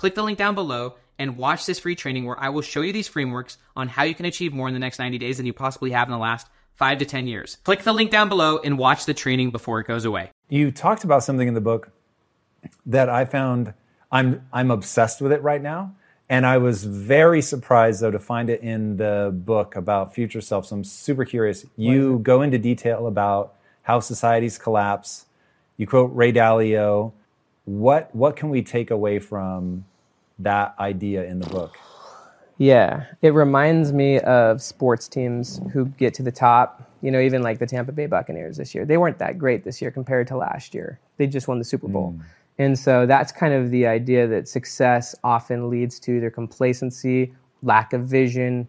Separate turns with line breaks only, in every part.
Click the link down below and watch this free training where I will show you these frameworks on how you can achieve more in the next 90 days than you possibly have in the last five to 10 years. Click the link down below and watch the training before it goes away.
You talked about something in the book that I found I'm I'm obsessed with it right now. And I was very surprised though to find it in the book about future self. So I'm super curious. You go into detail about how societies collapse. You quote Ray Dalio. What what can we take away from that idea in the book?
Yeah, it reminds me of sports teams who get to the top. You know, even like the Tampa Bay Buccaneers this year. They weren't that great this year compared to last year. They just won the Super Bowl. Mm. And so that's kind of the idea that success often leads to either complacency, lack of vision,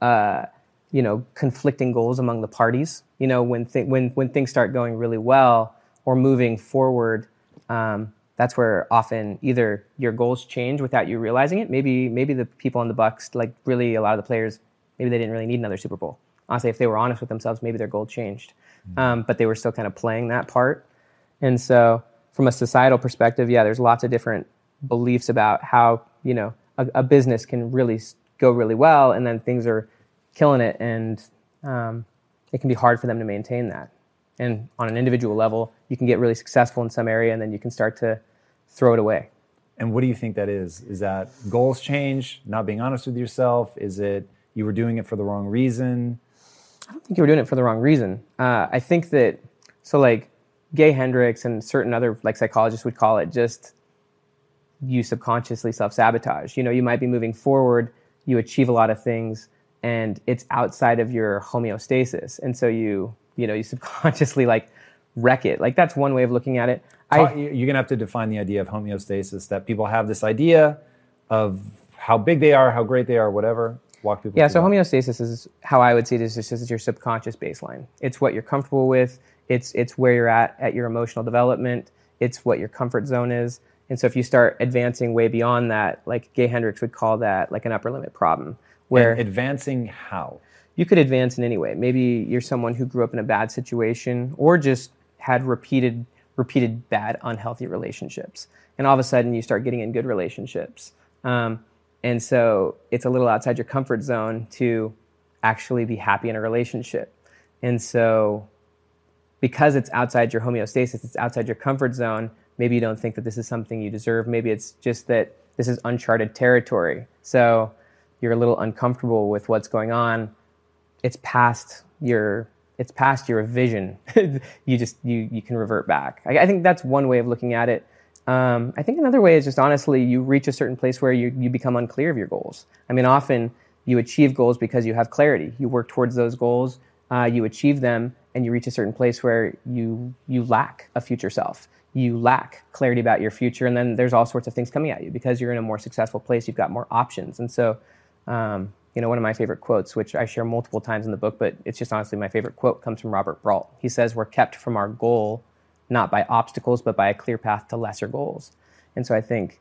uh, you know, conflicting goals among the parties. You know, when, th- when, when things start going really well or moving forward, um, that's where often either your goals change without you realizing it. Maybe maybe the people on the Bucks, like really a lot of the players, maybe they didn't really need another Super Bowl. Honestly, if they were honest with themselves, maybe their goal changed, mm-hmm. um, but they were still kind of playing that part. And so, from a societal perspective, yeah, there's lots of different beliefs about how you know a, a business can really go really well, and then things are killing it, and um, it can be hard for them to maintain that. And on an individual level, you can get really successful in some area and then you can start to throw it away.
And what do you think that is? Is that goals change, not being honest with yourself? Is it you were doing it for the wrong reason?
I don't think you were doing it for the wrong reason. Uh, I think that, so like Gay Hendricks and certain other like psychologists would call it just you subconsciously self sabotage. You know, you might be moving forward, you achieve a lot of things, and it's outside of your homeostasis. And so you you know you subconsciously like wreck it. Like that's one way of looking at it.
I, You're gonna have to define the idea of homeostasis. That people have this idea of how big they are, how great they are, whatever. Walk people.
Yeah. So that. homeostasis is how I would see it. Is just is your subconscious baseline. It's what you're comfortable with. It's it's where you're at at your emotional development. It's what your comfort zone is. And so if you start advancing way beyond that, like Gay Hendricks would call that like an upper limit problem. Where
and advancing how?
you could advance in any way. Maybe you're someone who grew up in a bad situation or just had repeated repeated bad unhealthy relationships. And all of a sudden you start getting in good relationships. Um, and so it's a little outside your comfort zone to actually be happy in a relationship. And so because it's outside your homeostasis it's outside your comfort zone maybe you don't think that this is something you deserve. Maybe it's just that this is uncharted territory. So you're a little uncomfortable with what's going on. It's past your it's past your vision. you just you you can revert back. I, I, think that's one way of looking at it. Um, I think another way is just honestly, you reach a certain place where you you become unclear of your goals. I mean, often you achieve goals because you have clarity. You work towards those goals, uh, you achieve them, and you reach a certain place where you you lack a future self. You lack clarity about your future, and then there's all sorts of things coming at you because you're in a more successful place. You've got more options, and so. Um, you know, one of my favorite quotes, which I share multiple times in the book, but it's just honestly my favorite quote, comes from Robert Brault. He says, We're kept from our goal not by obstacles, but by a clear path to lesser goals. And so I think,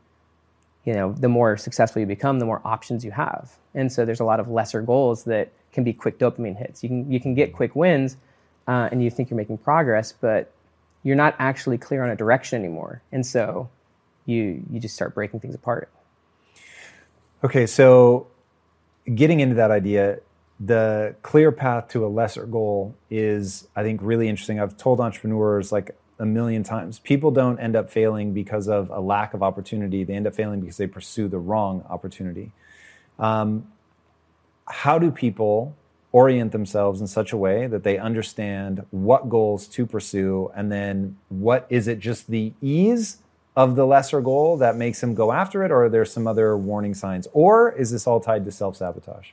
you know, the more successful you become, the more options you have. And so there's a lot of lesser goals that can be quick dopamine hits. You can, you can get quick wins uh, and you think you're making progress, but you're not actually clear on a direction anymore. And so you, you just start breaking things apart.
Okay, so getting into that idea, the clear path to a lesser goal is, I think, really interesting. I've told entrepreneurs like a million times people don't end up failing because of a lack of opportunity, they end up failing because they pursue the wrong opportunity. Um, how do people orient themselves in such a way that they understand what goals to pursue and then what is it just the ease of the lesser goal that makes him go after it, or are there some other warning signs? Or is this all tied to self sabotage?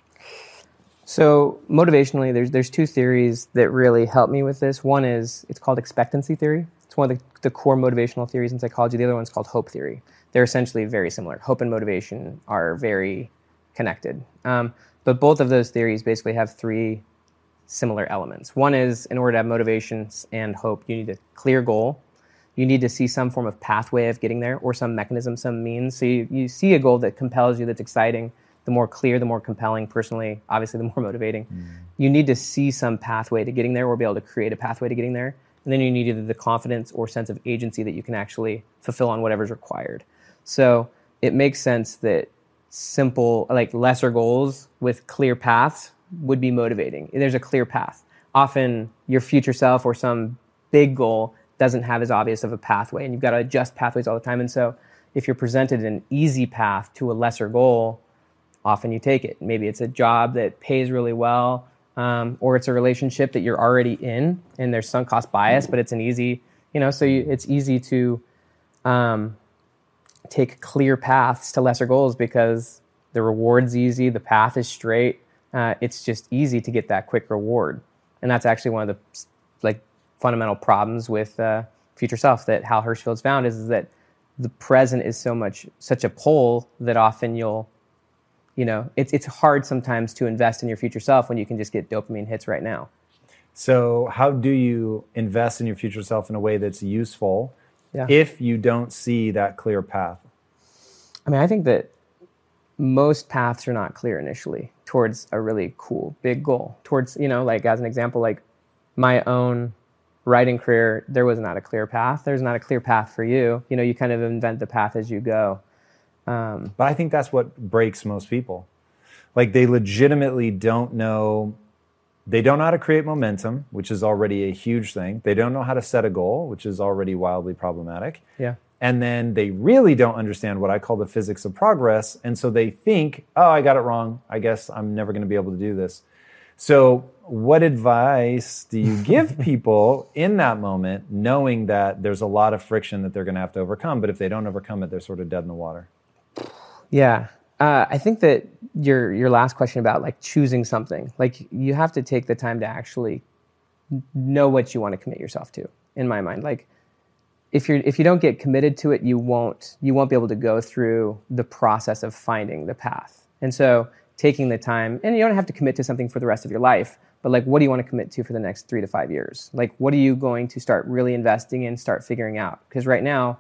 So motivationally, there's there's two theories that really help me with this. One is it's called expectancy theory. It's one of the, the core motivational theories in psychology. The other one's called hope theory. They're essentially very similar. Hope and motivation are very connected. Um, but both of those theories basically have three similar elements. One is in order to have motivation and hope, you need a clear goal. You need to see some form of pathway of getting there or some mechanism, some means. So you, you see a goal that compels you, that's exciting. The more clear, the more compelling, personally, obviously, the more motivating. Mm. You need to see some pathway to getting there or be able to create a pathway to getting there. And then you need either the confidence or sense of agency that you can actually fulfill on whatever's required. So it makes sense that simple, like lesser goals with clear paths would be motivating. There's a clear path. Often your future self or some big goal doesn't have as obvious of a pathway, and you've got to adjust pathways all the time. And so if you're presented an easy path to a lesser goal, often you take it. Maybe it's a job that pays really well, um, or it's a relationship that you're already in, and there's sunk cost bias, but it's an easy, you know, so you, it's easy to um, take clear paths to lesser goals because the reward's easy, the path is straight. Uh, it's just easy to get that quick reward, and that's actually one of the like fundamental problems with uh, future self that Hal Hershfield's found is, is that the present is so much such a pull that often you'll you know it's it's hard sometimes to invest in your future self when you can just get dopamine hits right now.
So how do you invest in your future self in a way that's useful
yeah.
if you don't see that clear path?
I mean, I think that most paths are not clear initially towards a really cool big goal. Towards, you know, like as an example, like my own writing career, there was not a clear path. There's not a clear path for you. You know, you kind of invent the path as you go.
Um, but I think that's what breaks most people. Like they legitimately don't know they don't know how to create momentum, which is already a huge thing. They don't know how to set a goal, which is already wildly problematic.
Yeah.
And then they really don't understand what I call the physics of progress. And so they think, oh, I got it wrong. I guess I'm never going to be able to do this. So, what advice do you give people in that moment, knowing that there's a lot of friction that they're going to have to overcome? But if they don't overcome it, they're sort of dead in the water.
Yeah, uh, I think that your your last question about like choosing something, like you have to take the time to actually know what you want to commit yourself to. In my mind, like if you're if you don't get committed to it, you won't you won't be able to go through the process of finding the path. And so taking the time, and you don't have to commit to something for the rest of your life, but like what do you want to commit to for the next three to five years? Like what are you going to start really investing in, start figuring out? Because right now,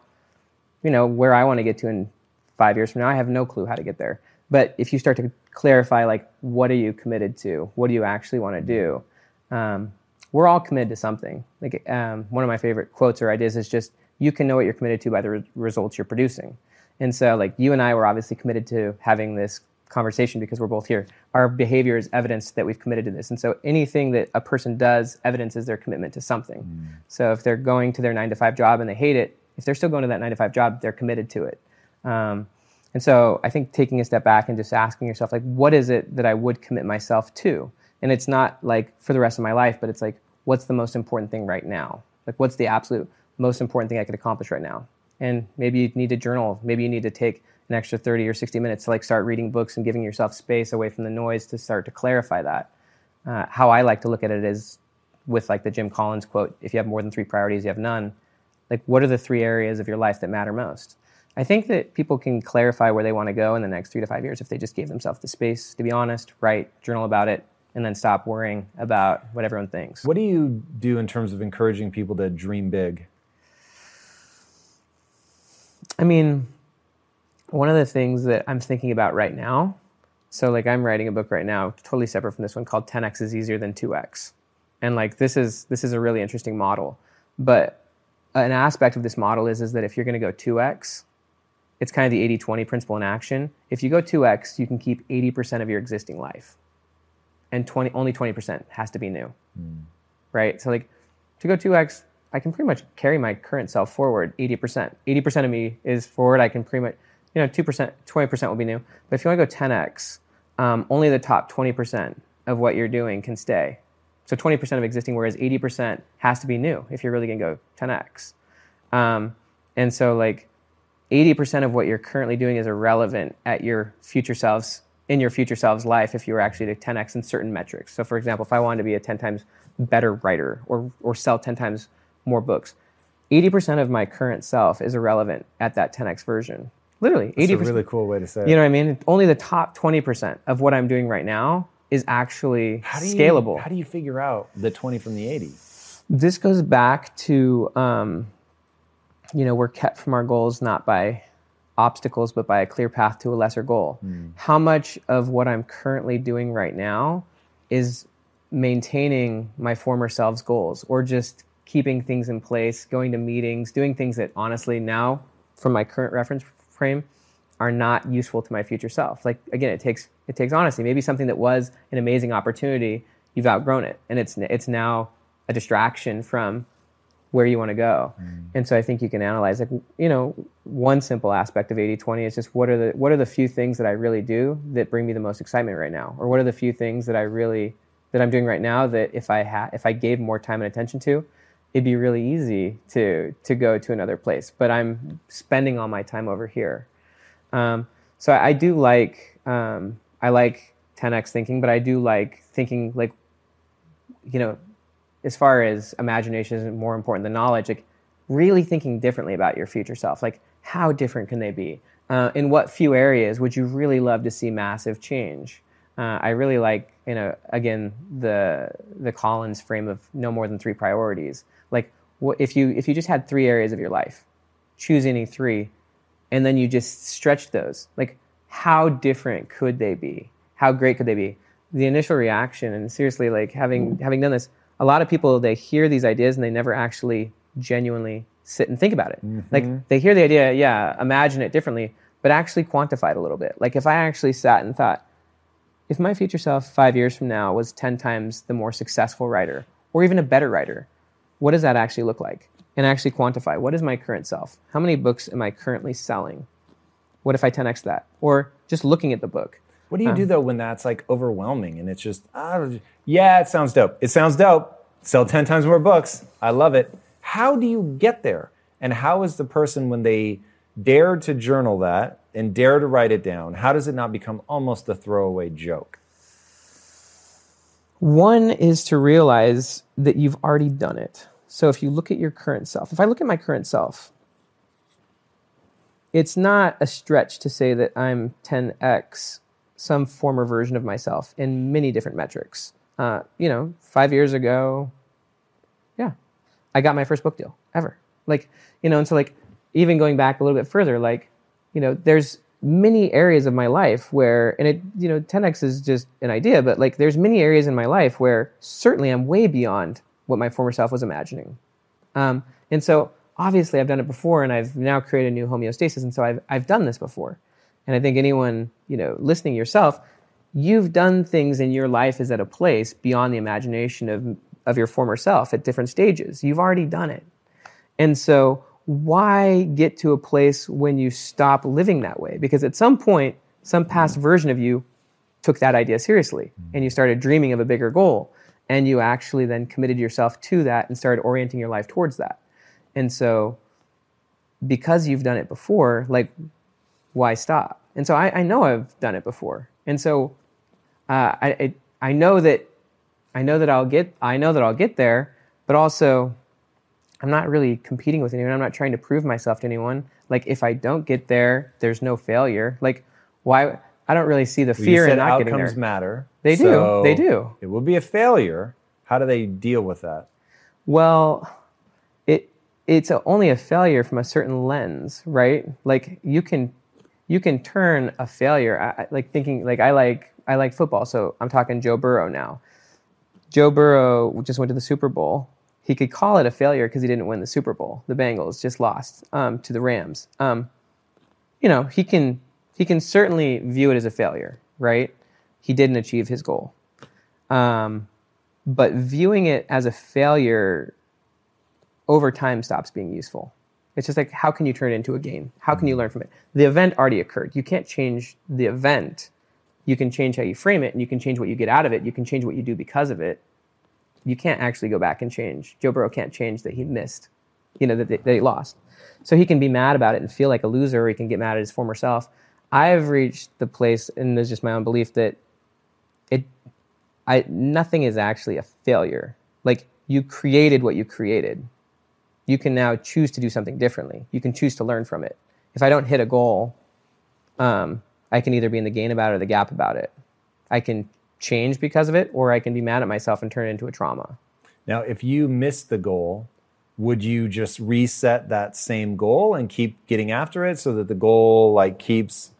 you know, where I want to get to in five years from now, I have no clue how to get there. But if you start to clarify, like, what are you committed to? What do you actually want to do? Um, we're all committed to something. Like um, one of my favorite quotes or ideas is just, you can know what you're committed to by the re- results you're producing. And so, like, you and I were obviously committed to having this conversation because we're both here. Our behavior is evidence that we've committed to this. And so, anything that a person does evidences their commitment to something. Mm. So, if they're going to their nine to five job and they hate it, if they're still going to that nine to five job, they're committed to it. Um, and so I think taking a step back and just asking yourself, like, what is it that I would commit myself to? And it's not like for the rest of my life, but it's like, what's the most important thing right now? Like, what's the absolute most important thing I could accomplish right now? And maybe you need to journal. Maybe you need to take an extra 30 or 60 minutes to like start reading books and giving yourself space away from the noise to start to clarify that. Uh, how I like to look at it is with like the Jim Collins quote, if you have more than three priorities, you have none. Like, what are the three areas of your life that matter most? I think that people can clarify where they want to go in the next three to five years if they just gave themselves the space to be honest, write, journal about it, and then stop worrying about what everyone thinks.
What do you do in terms of encouraging people to dream big?
I mean, one of the things that I'm thinking about right now, so like I'm writing a book right now, totally separate from this one, called 10x is easier than 2x, and like this is this is a really interesting model, but an aspect of this model is is that if you're going to go 2x it's kind of the 80 20 principle in action. If you go 2x, you can keep 80% of your existing life. And 20, only 20% has to be new. Mm. Right? So, like, to go 2x, I can pretty much carry my current self forward 80%. 80% of me is forward. I can pretty much, you know, 2%, 20% will be new. But if you want to go 10x, um, only the top 20% of what you're doing can stay. So 20% of existing, whereas 80% has to be new if you're really going to go 10x. Um, and so, like, 80% of what you're currently doing is irrelevant at your future selves in your future selves life if you were actually to 10x in certain metrics. So for example, if I wanted to be a 10 times better writer or or sell 10 times more books, 80% of my current self is irrelevant at that 10x version. Literally, 80%.
That's a really cool way to say it.
You know what I mean? Only the top 20% of what I'm doing right now is actually
How do you,
scalable.
How do you figure out the 20 from the 80?
this goes back to um, you know we're kept from our goals not by obstacles but by a clear path to a lesser goal how much of what i'm currently doing right now is maintaining my former self's goals or just keeping things in place going to meetings doing things that honestly now from my current reference frame are not useful to my future self. Like again it takes it takes honesty. Maybe something that was an amazing opportunity you've outgrown it. And it's it's now a distraction from where you want to go. Mm. And so I think you can analyze like you know one simple aspect of 80/20 is just what are the what are the few things that I really do that bring me the most excitement right now? Or what are the few things that I really that I'm doing right now that if I had if I gave more time and attention to it'd be really easy to to go to another place but I'm spending all my time over here. Um, so I, I do like um, I like 10x thinking but I do like thinking like you know as far as imagination is more important than knowledge, like really thinking differently about your future self. Like, how different can they be? Uh, in what few areas would you really love to see massive change? Uh, I really like, you know, again, the the Collins frame of no more than three priorities. Like, what if you if you just had three areas of your life, choose any three, and then you just stretch those. Like, how different could they be? How great could they be? The initial reaction, and seriously, like having mm. having done this, a lot of people they hear these ideas and they never actually genuinely sit and think about it. Mm-hmm. Like they hear the idea, yeah, imagine it differently, but actually quantify it a little bit. Like if I actually sat and thought, if my future self five years from now was 10 times the more successful writer or even a better writer, what does that actually look like? And actually quantify what is my current self? How many books am I currently selling? What if I 10x that? Or just looking at the book.
What do you do though when that's like overwhelming and it's just, ah, yeah, it sounds dope. It sounds dope. Sell 10 times more books. I love it. How do you get there? And how is the person when they dare to journal that and dare to write it down, how does it not become almost a throwaway joke?
One is to realize that you've already done it. So if you look at your current self, if I look at my current self, it's not a stretch to say that I'm 10x some former version of myself in many different metrics. Uh, you know, five years ago, yeah, I got my first book deal ever. Like, you know, and so like even going back a little bit further, like, you know, there's many areas of my life where, and it, you know, 10x is just an idea, but like there's many areas in my life where certainly I'm way beyond what my former self was imagining. Um, and so obviously I've done it before and I've now created a new homeostasis. And so I've, I've done this before. And I think anyone, you know, listening yourself, you've done things in your life is at a place beyond the imagination of, of your former self at different stages. You've already done it. And so why get to a place when you stop living that way? Because at some point, some past version of you took that idea seriously and you started dreaming of a bigger goal. And you actually then committed yourself to that and started orienting your life towards that. And so because you've done it before, like why stop? And so I, I know I've done it before, and so uh, I, I I know that I know that I'll get I know that I'll get there, but also I'm not really competing with anyone. I'm not trying to prove myself to anyone. Like if I don't get there, there's no failure. Like why? I don't really see the
You
fear in not getting
outcomes
there.
matter.
They do. They do.
It will be a failure. How do they deal with that?
Well, it it's a, only a failure from a certain lens, right? Like you can you can turn a failure I- like thinking like I like I like football, so I'm talking Joe Burrow now. Joe Burrow just went to the Super Bowl. He could call it a failure because he didn't win the Super Bowl. The Bengals just lost um, to the Rams. Um, you know, he can he can certainly view it as a failure, right? He didn't achieve his goal. Um, but viewing it as a failure over time stops being useful. It's just like, how can you turn it into a gain? How can you learn from it? The event already occurred. You can't change the event. You can change how you frame it, and you can change what you get out of it. You can change what you do because of it. You can't actually go back and change. Joe Burrow can't change that he missed, you know, that, that he lost. So he can be mad about it and feel like a loser, or he can get mad at his former self. I've reached the place, and this is just my own belief, that it I nothing is actually a failure. Like you created what you created. You can now choose to do something differently. You can choose to learn from it. If I don't hit a goal, um, I can either be in the gain about it or the gap about it. I can
change because of it, or I can be mad at myself and turn it into a trauma.
Now, if you miss the goal, would you just reset that same goal and keep getting after it so that the goal like keeps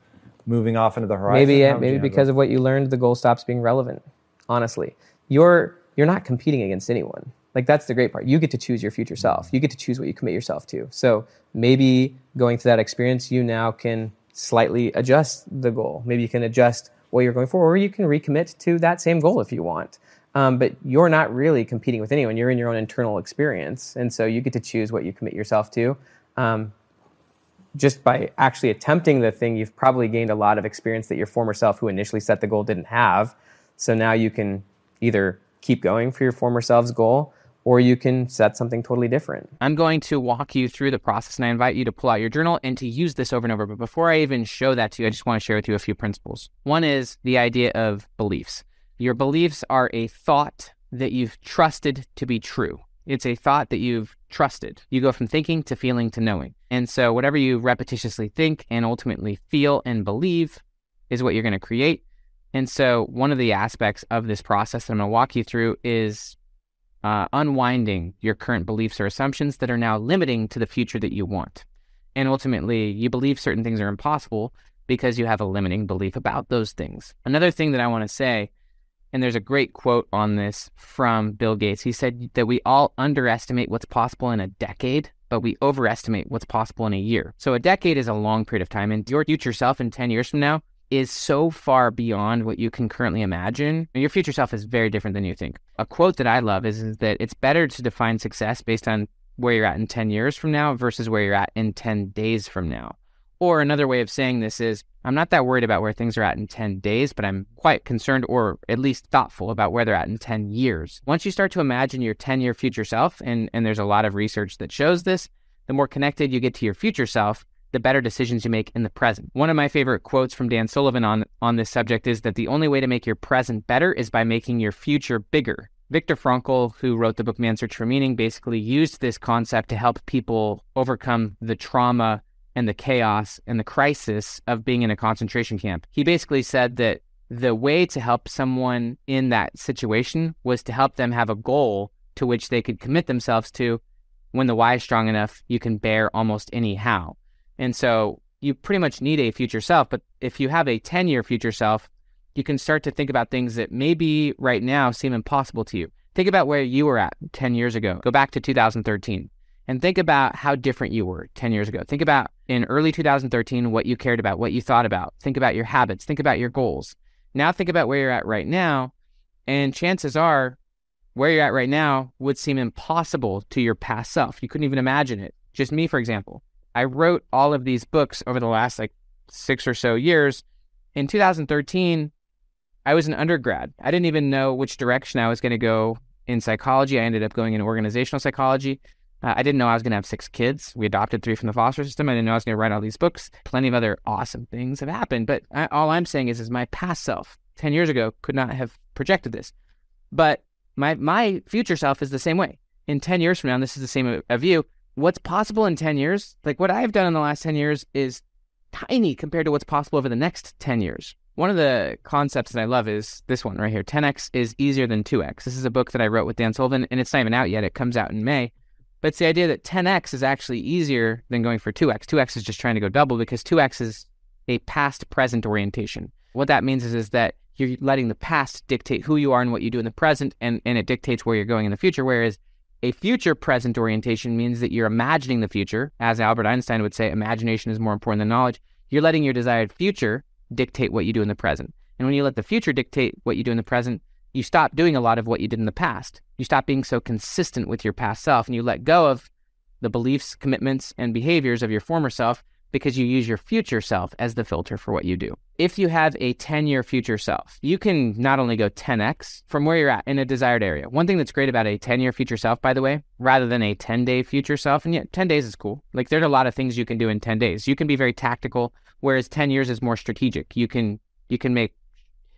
moving off into the horizon?
Maybe yeah, maybe because of what you learned, the goal stops being relevant. Honestly, you're you're not competing against anyone. Like that's the great part. You get to choose your future self. You get to choose what you commit yourself to. So maybe going through that experience, you now can slightly adjust the goal. Maybe you can adjust what you're going for, or you can recommit to that same goal if you want. Um, but you're not really competing with anyone. You're in your own internal experience, and so you get to choose what you commit yourself to. Um, just by actually attempting the thing, you've probably gained a lot of experience that your former self, who initially set the goal, didn't have. So now you can either keep going for your former self's goal, or you can set something totally different.
I'm going to walk you through the process and I invite you to pull out your journal and to use this over and over. But before I even show that to you, I just want to share with you a few principles. One is the idea of beliefs. Your beliefs are a thought that you've trusted to be true. It's a thought that you've trusted. You go from thinking to feeling to knowing. And so, whatever you repetitiously think and ultimately feel and believe is what you're going to create. And so, one of the aspects of this process that I'm going to walk you through is uh, unwinding your current beliefs or assumptions that are now limiting to the future that you want. And ultimately, you believe certain things are impossible because you have a limiting belief about those things. Another thing that I want to say and there's a great quote on this from Bill Gates. He said that we all underestimate what's possible in a decade, but we overestimate what's possible in a year. So a decade is a long period of time, and your future self in 10 years from now is so far beyond what you can currently imagine. Your future self is very different than you think. A quote that I love is, is that it's better to define success based on where you're at in 10 years from now versus where you're at in 10 days from now. Or another way of saying this is I'm not that worried about where things are at in 10 days, but I'm quite concerned or at least thoughtful about where they're at in 10 years. Once you start to imagine your 10 year future self, and, and there's a lot of research that shows this, the more connected you get to your future self, the better decisions you make in the present. One of my favorite quotes from Dan Sullivan on, on this subject is that the only way to make your present better is by making your future bigger. Viktor Frankl, who wrote the book Man's Search for Meaning, basically used this concept to help people overcome the trauma and the chaos and the crisis of being in a concentration camp. He basically said that the way to help someone in that situation was to help them have a goal to which they could commit themselves to. When the why is strong enough, you can bear almost any how. And so you pretty much need a future self. But if you have a 10 year future self, you can start to think about things that maybe right now seem impossible to you. Think about where you were at 10 years ago. Go back to 2013 and think about how different you were 10 years ago. Think about in early 2013 what you cared about, what you thought about. Think about your habits, think about your goals. Now think about where you're at right now, and chances are where you're at right now would seem impossible to your past self. You couldn't even imagine it. Just me, for example. I wrote all of these books over the last like six or so years. In 2013, I was an undergrad. I didn't even know which direction I was going to go in psychology. I ended up going in organizational psychology. Uh, I didn't know I was going to have six kids. We adopted three from the foster system. I didn't know I was going to write all these books. Plenty of other awesome things have happened. But I, all I'm saying is, is my past self, 10 years ago, could not have projected this. But my, my future self is the same way. In 10 years from now, this is the same of you. What's possible in 10 years, like what I've done in the last 10 years, is tiny compared to what's possible over the next 10 years. One of the concepts that I love is this one right here 10x is easier than 2x. This is a book that I wrote with Dan Sullivan, and it's not even out yet. It comes out in May. But it's the idea that 10x is actually easier than going for 2x. 2x is just trying to go double because 2x is a past present orientation. What that means is, is that you're letting the past dictate who you are and what you do in the present, and, and it dictates where you're going in the future. Whereas a future present orientation means that you're imagining the future. As Albert Einstein would say, imagination is more important than knowledge. You're letting your desired future dictate what you do in the present. And when you let the future dictate what you do in the present, you stop doing a lot of what you did in the past. You stop being so consistent with your past self and you let go of the beliefs, commitments, and behaviors of your former self because you use your future self as the filter for what you do. If you have a 10 year future self, you can not only go 10x from where you're at in a desired area. One thing that's great about a 10 year future self, by the way, rather than a 10 day future self, and yet 10 days is cool. Like there's a lot of things you can do in 10 days. You can be very tactical, whereas 10 years is more strategic. You can you can make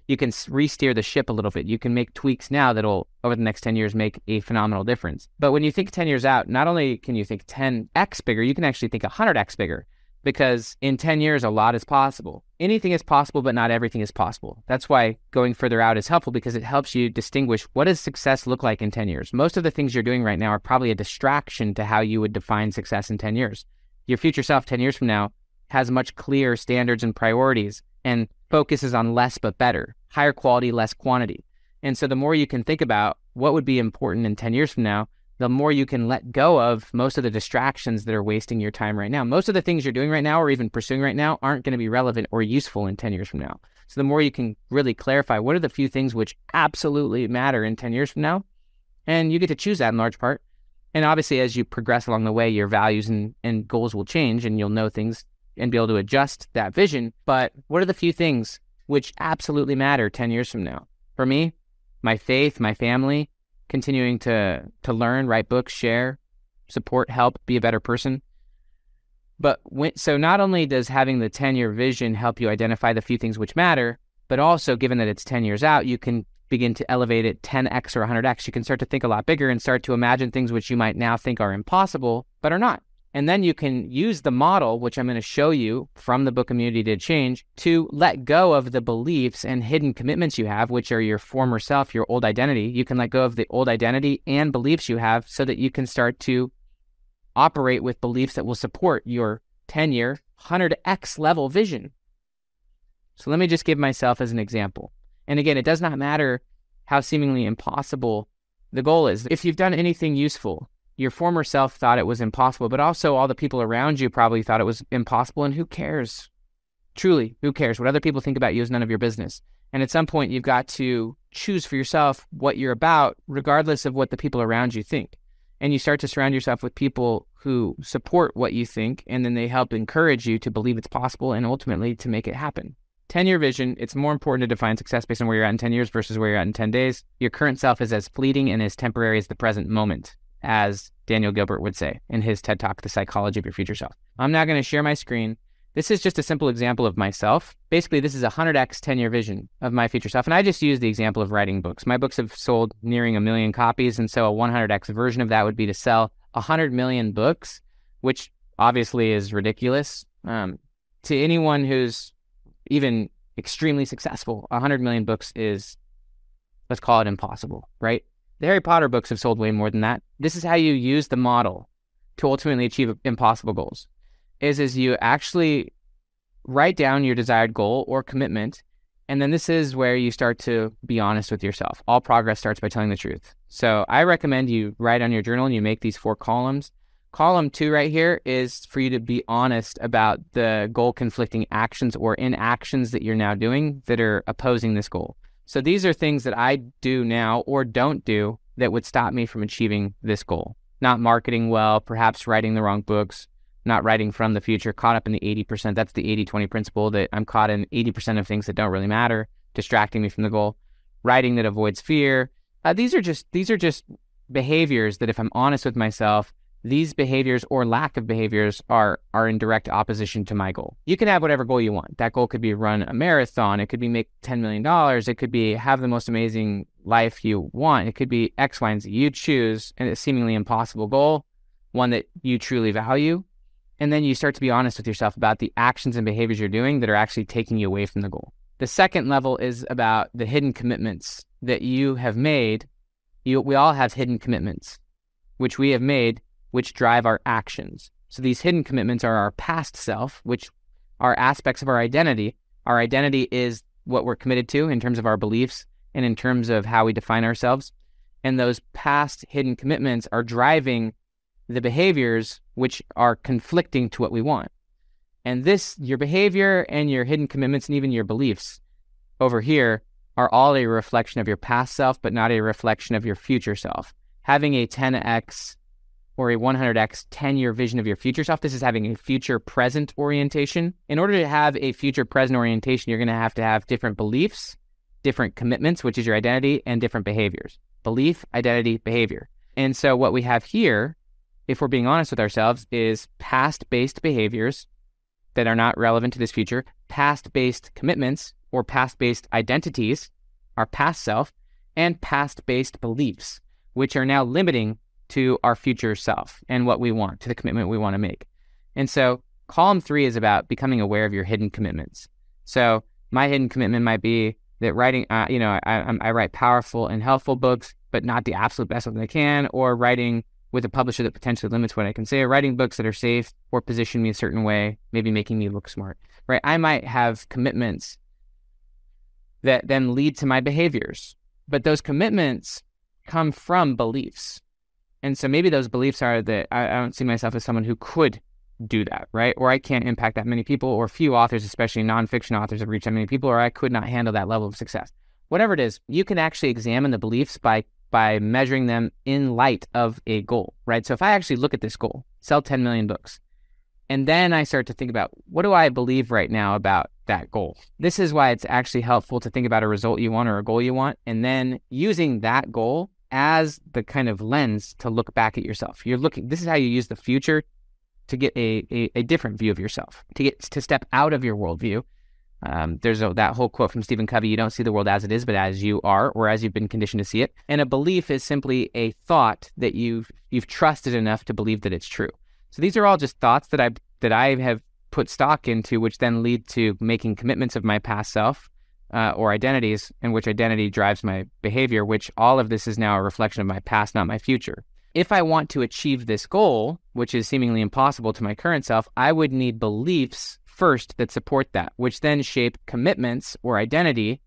you can re-steer the ship a little bit. You can make tweaks now that'll over the next 10 years make a phenomenal difference. But when you think 10 years out, not only can you think 10x bigger, you can actually think 100x bigger because in 10 years, a lot is possible. Anything is possible, but not everything is possible. That's why going further out is helpful because it helps you distinguish what does success look like in 10 years. Most of the things you're doing right now are probably a distraction to how you would define success in 10 years. Your future self 10 years from now has much clearer standards and priorities and focuses on less but better, higher quality, less quantity. And so the more you can think about what would be important in 10 years from now, the more you can let go of most of the distractions that are wasting your time right now. Most of the things you're doing right now or even pursuing right now aren't going to be relevant or useful in 10 years from now. So the more you can really clarify what are the few things which absolutely matter in 10 years from now, and you get to choose that in large part. And obviously, as you progress along the way, your values and, and goals will change and you'll know things and be able to adjust that vision. But what are the few things which absolutely matter 10 years from now? For me, my faith, my family, continuing to to learn, write books, share, support, help, be a better person. But when, so not only does having the 10 year vision help you identify the few things which matter, but also given that it's 10 years out, you can begin to elevate it 10x or 100x. You can start to think a lot bigger and start to imagine things which you might now think are impossible, but are not. And then you can use the model, which I'm going to show you from the book Immunity to Change, to let go of the beliefs and hidden commitments you have, which are your former self, your old identity. You can let go of the old identity and beliefs you have so that you can start to operate with beliefs that will support your 10 year, 100x level vision. So let me just give myself as an example. And again, it does not matter how seemingly impossible the goal is. If you've done anything useful, your former self thought it was impossible, but also all the people around you probably thought it was impossible. And who cares? Truly, who cares? What other people think about you is none of your business. And at some point, you've got to choose for yourself what you're about, regardless of what the people around you think. And you start to surround yourself with people who support what you think, and then they help encourage you to believe it's possible and ultimately to make it happen. 10 year vision, it's more important to define success based on where you're at in 10 years versus where you're at in 10 days. Your current self is as fleeting and as temporary as the present moment as Daniel Gilbert would say in his TED Talk, The Psychology of Your Future Self. I'm now going to share my screen. This is just a simple example of myself. Basically, this is a 100x 10 year vision of my future self. And I just use the example of writing books. My books have sold nearing a million copies. And so a 100x version of that would be to sell 100 million books, which obviously is ridiculous. Um, to anyone who's even extremely successful, 100 million books is, let's call it impossible, right? The Harry Potter books have sold way more than that. This is how you use the model to ultimately achieve impossible goals. Is is you actually write down your desired goal or commitment, and then this is where you start to be honest with yourself. All progress starts by telling the truth. So I recommend you write on your journal and you make these four columns. Column two right here is for you to be honest about the goal conflicting actions or inactions that you're now doing that are opposing this goal. So these are things that I do now or don't do that would stop me from achieving this goal. Not marketing well, perhaps writing the wrong books, not writing from the future, caught up in the 80%. That's the 80 20 principle that I'm caught in 80% of things that don't really matter, distracting me from the goal. Writing that avoids fear. Uh, these are just these are just behaviors that if I'm honest with myself, these behaviors or lack of behaviors are are in direct opposition to my goal. You can have whatever goal you want. That goal could be run a marathon, it could be make 10 million dollars, it could be have the most amazing life you want. It could be X, Y, and Z. You choose a seemingly impossible goal, one that you truly value, and then you start to be honest with yourself about the actions and behaviors you're doing that are actually taking you away from the goal. The second level is about the hidden commitments that you have made. You, we all have hidden commitments, which we have made which drive our actions. So these hidden commitments are our past self, which are aspects of our identity. Our identity is what we're committed to in terms of our beliefs and in terms of how we define ourselves. And those past hidden commitments are driving the behaviors which are conflicting to what we want. And this, your behavior and your hidden commitments and even your beliefs over here are all a reflection of your past self, but not a reflection of your future self. Having a 10x or a 100x 10 year vision of your future self. This is having a future present orientation. In order to have a future present orientation, you're going to have to have different beliefs, different commitments, which is your identity, and different behaviors belief, identity, behavior. And so, what we have here, if we're being honest with ourselves, is past based behaviors that are not relevant to this future, past based commitments or past based identities, our past self, and past based beliefs, which are now limiting to our future self and what we want, to the commitment we want to make. And so Column three is about becoming aware of your hidden commitments. So my hidden commitment might be that writing, uh, you know, I, I, write powerful and helpful books, but not the absolute best one I can, or writing with a publisher that potentially limits what I can say, or writing books that are safe or position me a certain way, maybe making me look smart, right? I might have commitments that then lead to my behaviors, but those commitments come from beliefs. And so maybe those beliefs are that I, I don't see myself as someone who could do that, right? Or I can't impact that many people, or few authors, especially nonfiction authors, have reached that many people, or I could not handle that level of success. Whatever it is, you can actually examine the beliefs by by measuring them in light of a goal, right? So if I actually look at this goal, sell 10 million books, and then I start to think about what do I believe right now about that goal? This is why it's actually helpful to think about a result you want or a goal you want, and then using that goal as the kind of lens to look back at yourself. You're looking, this is how you use the future to get a, a, a different view of yourself, to get to step out of your worldview. Um, there's a, that whole quote from Stephen Covey: "You don't see the world as it is, but as you are, or as you've been conditioned to see it." And a belief is simply a thought that you've you've trusted enough to believe that it's true. So these are all just thoughts that I that I have put stock into, which then lead to making commitments of my past self uh, or identities, and which identity drives my behavior. Which all of this is now a reflection of my past, not my future. If I want to achieve this goal, which is seemingly impossible to my current self, I would need beliefs first that support that, which then shape commitments or identity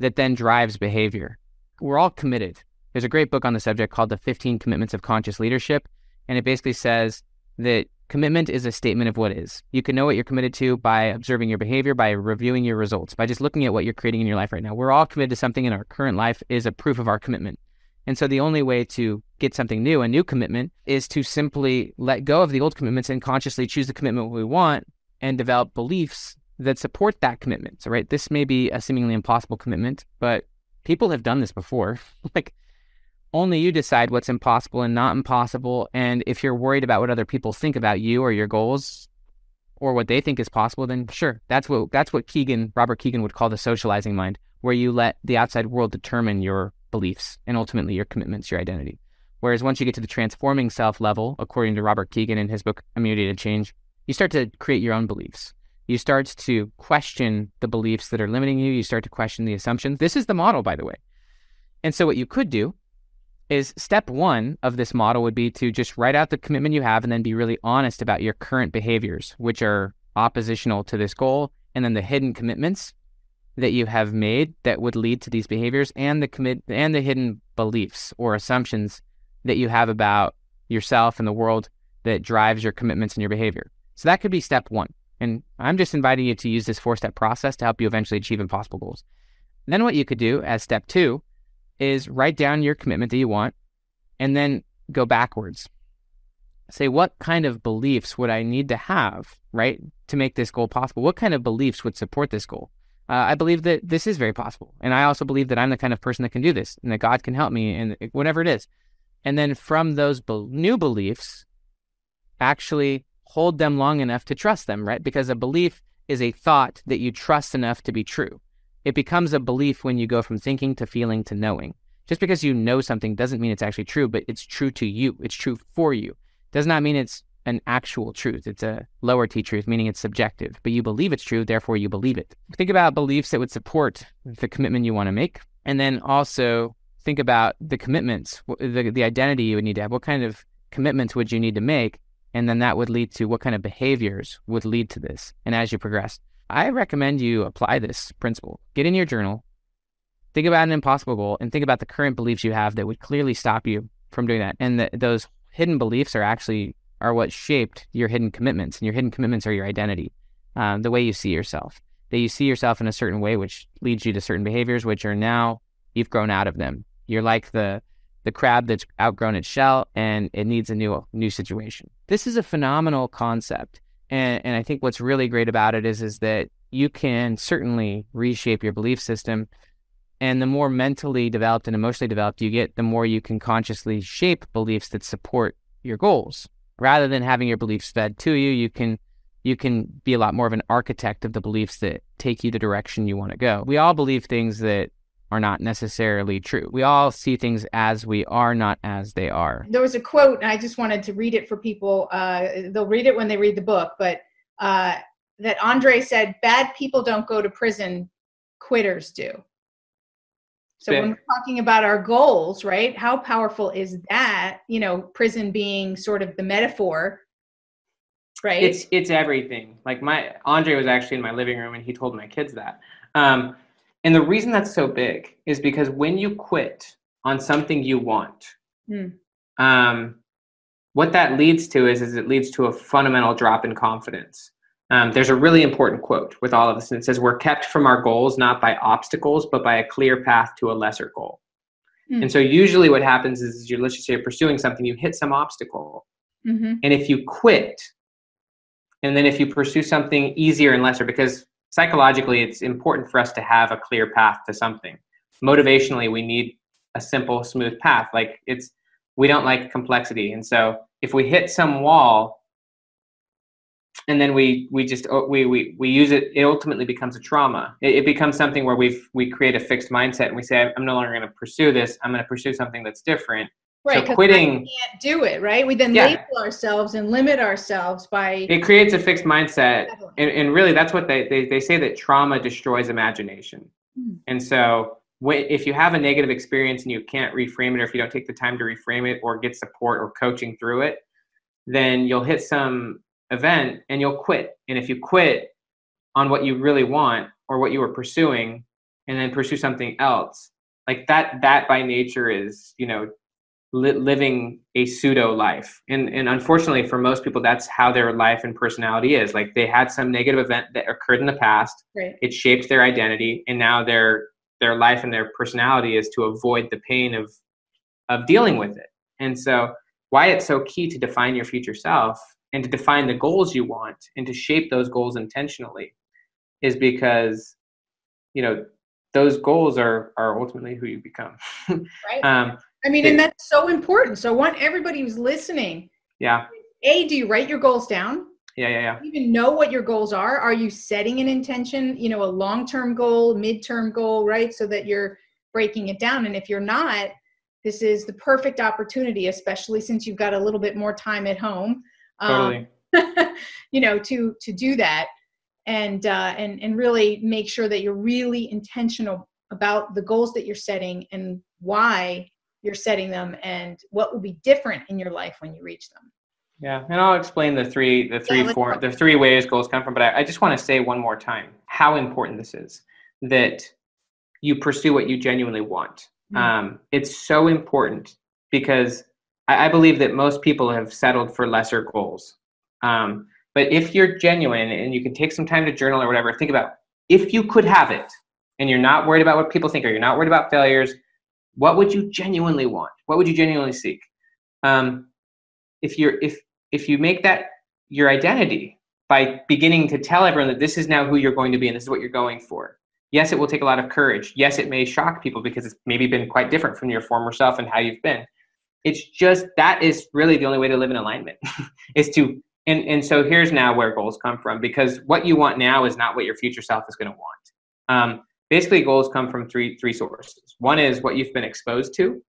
that then drives behavior. We're all committed. There's a great book on the subject called The 15 Commitments of Conscious Leadership. And it basically says that commitment is a statement of what is. You can know what you're committed to by observing your behavior, by reviewing your results, by just looking at what you're creating in your life right now. We're all committed to something in our current life is a proof of our commitment. And so the only way to get something new, a new commitment, is to simply let go of the old commitments and consciously choose the commitment we want and develop beliefs that support that commitment. So, right, this may be a seemingly impossible commitment, but people have done this before. like, only you decide what's impossible and not impossible. And if you're worried about what other people think about you or your goals or what they think is possible, then sure, that's what that's what Kegan, Robert Kegan would call the socializing mind, where you let the outside world determine your beliefs and ultimately your commitments, your identity. Whereas once you get to the transforming self level, according to Robert Kegan in his book Immunity to Change, you start to create your own beliefs. You start to question the beliefs that are limiting you. You start to question the assumptions. This is the model, by the way. And so, what you could do is step one of this model would be to just write out the commitment you have and then be really honest about your current behaviors, which are oppositional to this goal, and then the hidden commitments that you have made that would lead to these behaviors and the commit and the hidden beliefs or assumptions that you have about yourself and the world that drives your commitments and your behavior. So that could be step one. And I'm just inviting you to use this four step process to help you eventually achieve impossible goals. then what you could do as step two is write down your commitment that you want and then go backwards. Say, what kind of beliefs would I need to have, right, to make this goal possible? What kind of beliefs would support this goal? uh, I believe that this is very possible. And I also believe that I'm the kind of person that can do this and that God can help me and whatever it is. And then from those be- new beliefs, actually hold them long enough to trust them, right? Because a belief is a thought that you trust enough to be true. It becomes a belief when you go from thinking to feeling to knowing. Just because you know something doesn't mean it's actually true, but it's true to you. It's true for you. Does not mean it's an actual truth. It's a lower T truth, meaning it's subjective, but you believe it's true, therefore you believe it. Think about beliefs that would support the commitment you want to make. And then also think about the commitments, the, the identity you would need to have. What kind of commitments would you need to make? And then that would lead to what kind of behaviors would lead to this. And as you progress, I recommend you apply this principle. Get in your journal, think about an impossible goal, and think about the current beliefs you have that would clearly stop you from doing that. And the, those hidden beliefs are actually are what shaped your hidden commitments, and your hidden commitments are your identity, um, the way you see yourself. That you see yourself in a certain way, which leads you to certain behaviors, which are now you've grown out of them. You're like the the crab that's outgrown its shell and it needs a new new situation. This is a phenomenal concept, and and I think what's really great about it is is that you can certainly reshape your belief system. And the more mentally developed and emotionally developed you get, the more you can consciously shape beliefs that support your goals rather than having your beliefs fed to you, you can you can be a lot more of an architect of the beliefs that take you the direction you want to go. We all believe things that are not necessarily true. We all see things as we are, not as they are.
There was a quote, and I just wanted to read it for people. Uh, they'll read it when they read the book, but uh, that Andre said, "Bad people don't go to prison; quitters do." So when we're talking about our goals, right? How powerful is that? You know, prison being sort of the metaphor, right?
It's it's everything. Like my Andre was actually in my living room and he told my kids that. Um, and the reason that's so big is because when you quit on something you want, mm. um, what that leads to is is it leads to a fundamental drop in confidence. Um, there's a really important quote with all of this, and it says, We're kept from our goals not by obstacles, but by a clear path to a lesser goal. Mm. And so, usually, what happens is, is you're, let's just say, you're pursuing something, you hit some obstacle. Mm-hmm. And if you quit, and then if you pursue something easier and lesser, because psychologically, it's important for us to have a clear path to something. Motivationally, we need a simple, smooth path. Like, it's, we don't like complexity. And so, if we hit some wall, and then we we just oh, we we we use it it ultimately becomes a trauma it, it becomes something where we've, we create a fixed mindset and we say i'm no longer going to pursue this i'm going to pursue something that's different
right so quitting can't do it right we then yeah. label ourselves and limit ourselves by
it creates a fixed mindset and, and really that's what they, they they say that trauma destroys imagination hmm. and so if you have a negative experience and you can't reframe it or if you don't take the time to reframe it or get support or coaching through it then you'll hit some event and you'll quit. And if you quit on what you really want or what you were pursuing and then pursue something else, like that, that by nature is, you know, li- living a pseudo life. And, and unfortunately for most people, that's how their life and personality is. Like they had some negative event that occurred in the past. Right. It shaped their identity. And now their, their life and their personality is to avoid the pain of, of dealing with it. And so why it's so key to define your future self and to define the goals you want and to shape those goals intentionally is because you know those goals are are ultimately who you become
right um, i mean and that's so important. So i want everybody who's listening
yeah.
A do you write your goals down?
Yeah yeah yeah.
You even know what your goals are? Are you setting an intention you know a long-term goal mid term goal right? So that you're breaking it down. And if you're not this is the perfect opportunity especially since you've got a little bit more time at home
totally.
Um, you know, to to do that. And uh, and and really make sure that you're really intentional about the goals that you're setting and why you're setting them and what will be different in your life when you reach them.
Yeah, and I'll explain the three the three yeah, four the three ways goals come from. But I, I just want to say one more time how important this is that you pursue what you genuinely want. Mm-hmm. Um, it's so important because I, I believe that most people have settled for lesser goals. Um, but if you're genuine and you can take some time to journal or whatever, think about if you could have it and you're not worried about what people think or you're not worried about failures, what would you genuinely want? What would you genuinely seek? Um, if you're if if you make that your identity by beginning to tell everyone that this is now who you're going to be and this is what you're going for. Yes, it will take a lot of courage. Yes, it may shock people because it's maybe been quite different from your former self and how you've been it's just that is really the only way to live in alignment is to and and so here's now where goals come from because what you want now is not what your future self is going to want um, basically goals come from three three sources. One is what you've been exposed to.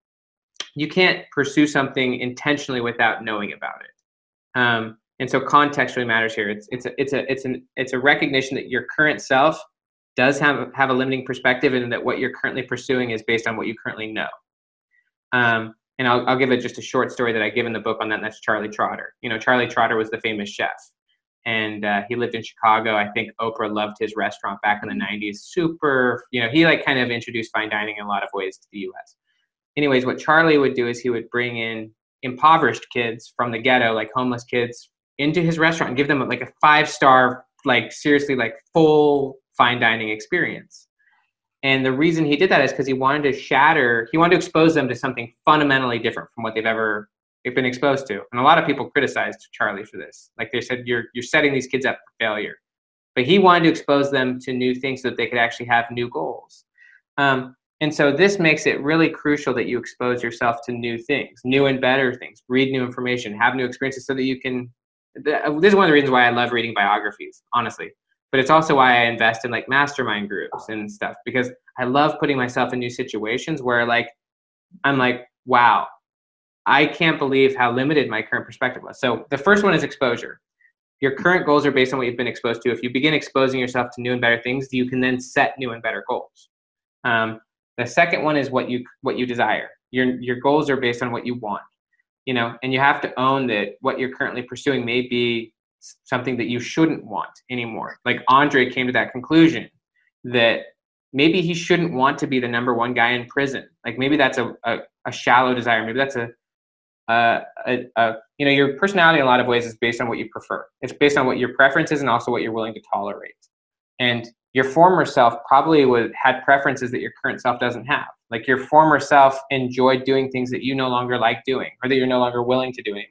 You can't pursue something intentionally without knowing about it. Um, and so context really matters here. It's it's a, it's a it's an it's a recognition that your current self does have have a limiting perspective and that what you're currently pursuing is based on what you currently know. Um, and I'll, I'll give it just a short story that I give in the book on that. And that's Charlie Trotter. You know, Charlie Trotter was the famous chef, and uh, he lived in Chicago. I think Oprah loved his restaurant back in the '90s. Mm-hmm. Super, you know, he like kind of introduced fine dining in a lot of ways to the U.S. Anyways, what Charlie would do is he would bring in impoverished kids from the ghetto, like homeless kids, into his restaurant and give them like a five star, like seriously, like full fine dining experience. And the reason he did that is because he wanted to shatter, he wanted to expose them to something fundamentally different from what they've ever been exposed to. And a lot of people criticized Charlie for this. Like they said, you're, you're setting these kids up for failure. But he wanted to expose them to new things so that they could actually have new goals. Um, and so this makes it really crucial that you expose yourself to new things, new and better things, read new information, have new experiences so that you can. This is one of the reasons why I love reading biographies, honestly but it's also why I invest in like mastermind groups and stuff because I love putting myself in new situations where like I'm like, wow, I can't believe how limited my current perspective was. So the first one is exposure. your current goals are based on what you've been exposed to. If you begin exposing yourself to new and better things, you can then set new and better goals. Um, the second one is what you what you desire. Your your goals are based on what you want. You know, and you have to own that what you're currently pursuing may be something that you shouldn't want anymore. Like Andre came to that conclusion that maybe he shouldn't want to be the number one guy in prison. Like maybe that's a, a, a shallow desire. Maybe that's a, a, a, you know, your personality in a lot of ways is based on what you prefer. It's based on what your preferences and also what you're willing to tolerate. And your former self probably would, had preferences that your current self doesn't have. Like your former self enjoyed doing things that you no longer like doing or that you're no longer willing to do anymore.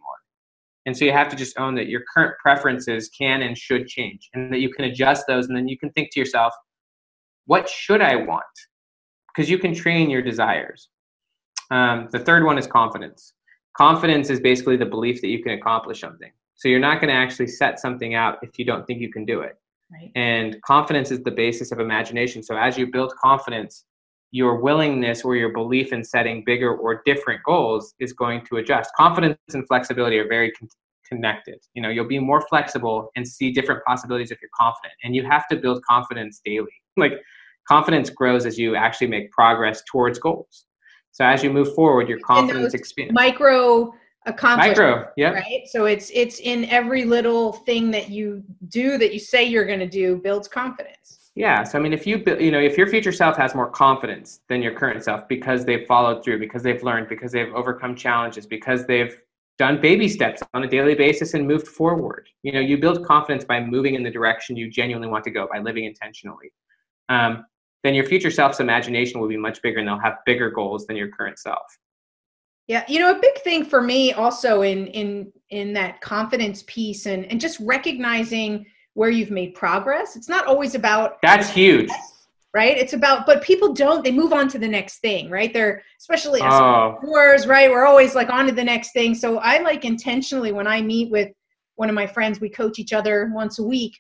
And so you have to just own that your current preferences can and should change and that you can adjust those. And then you can think to yourself, what should I want? Because you can train your desires. Um, the third one is confidence. Confidence is basically the belief that you can accomplish something. So you're not going to actually set something out if you don't think you can do it. Right. And confidence is the basis of imagination. So as you build confidence, your willingness or your belief in setting bigger or different goals is going to adjust. Confidence and flexibility are very con- connected. You know, you'll be more flexible and see different possibilities if you're confident. And you have to build confidence daily. Like confidence grows as you actually make progress towards goals. So as you move forward, your confidence expands.
Micro accomplishment.
Micro, yeah.
Right. So it's it's in every little thing that you do that you say you're going to do builds confidence.
Yeah. So I mean, if you you know if your future self has more confidence than your current self because they've followed through, because they've learned, because they've overcome challenges, because they've done baby steps on a daily basis and moved forward. You know, you build confidence by moving in the direction you genuinely want to go by living intentionally. Um, then your future self's imagination will be much bigger and they'll have bigger goals than your current self.
Yeah, you know, a big thing for me also in in in that confidence piece and and just recognizing where you've made progress. It's not always about
That's huge.
Right? It's about but people don't they move on to the next thing, right? They're especially as oh. right? We're always like on to the next thing. So I like intentionally when I meet with one of my friends, we coach each other once a week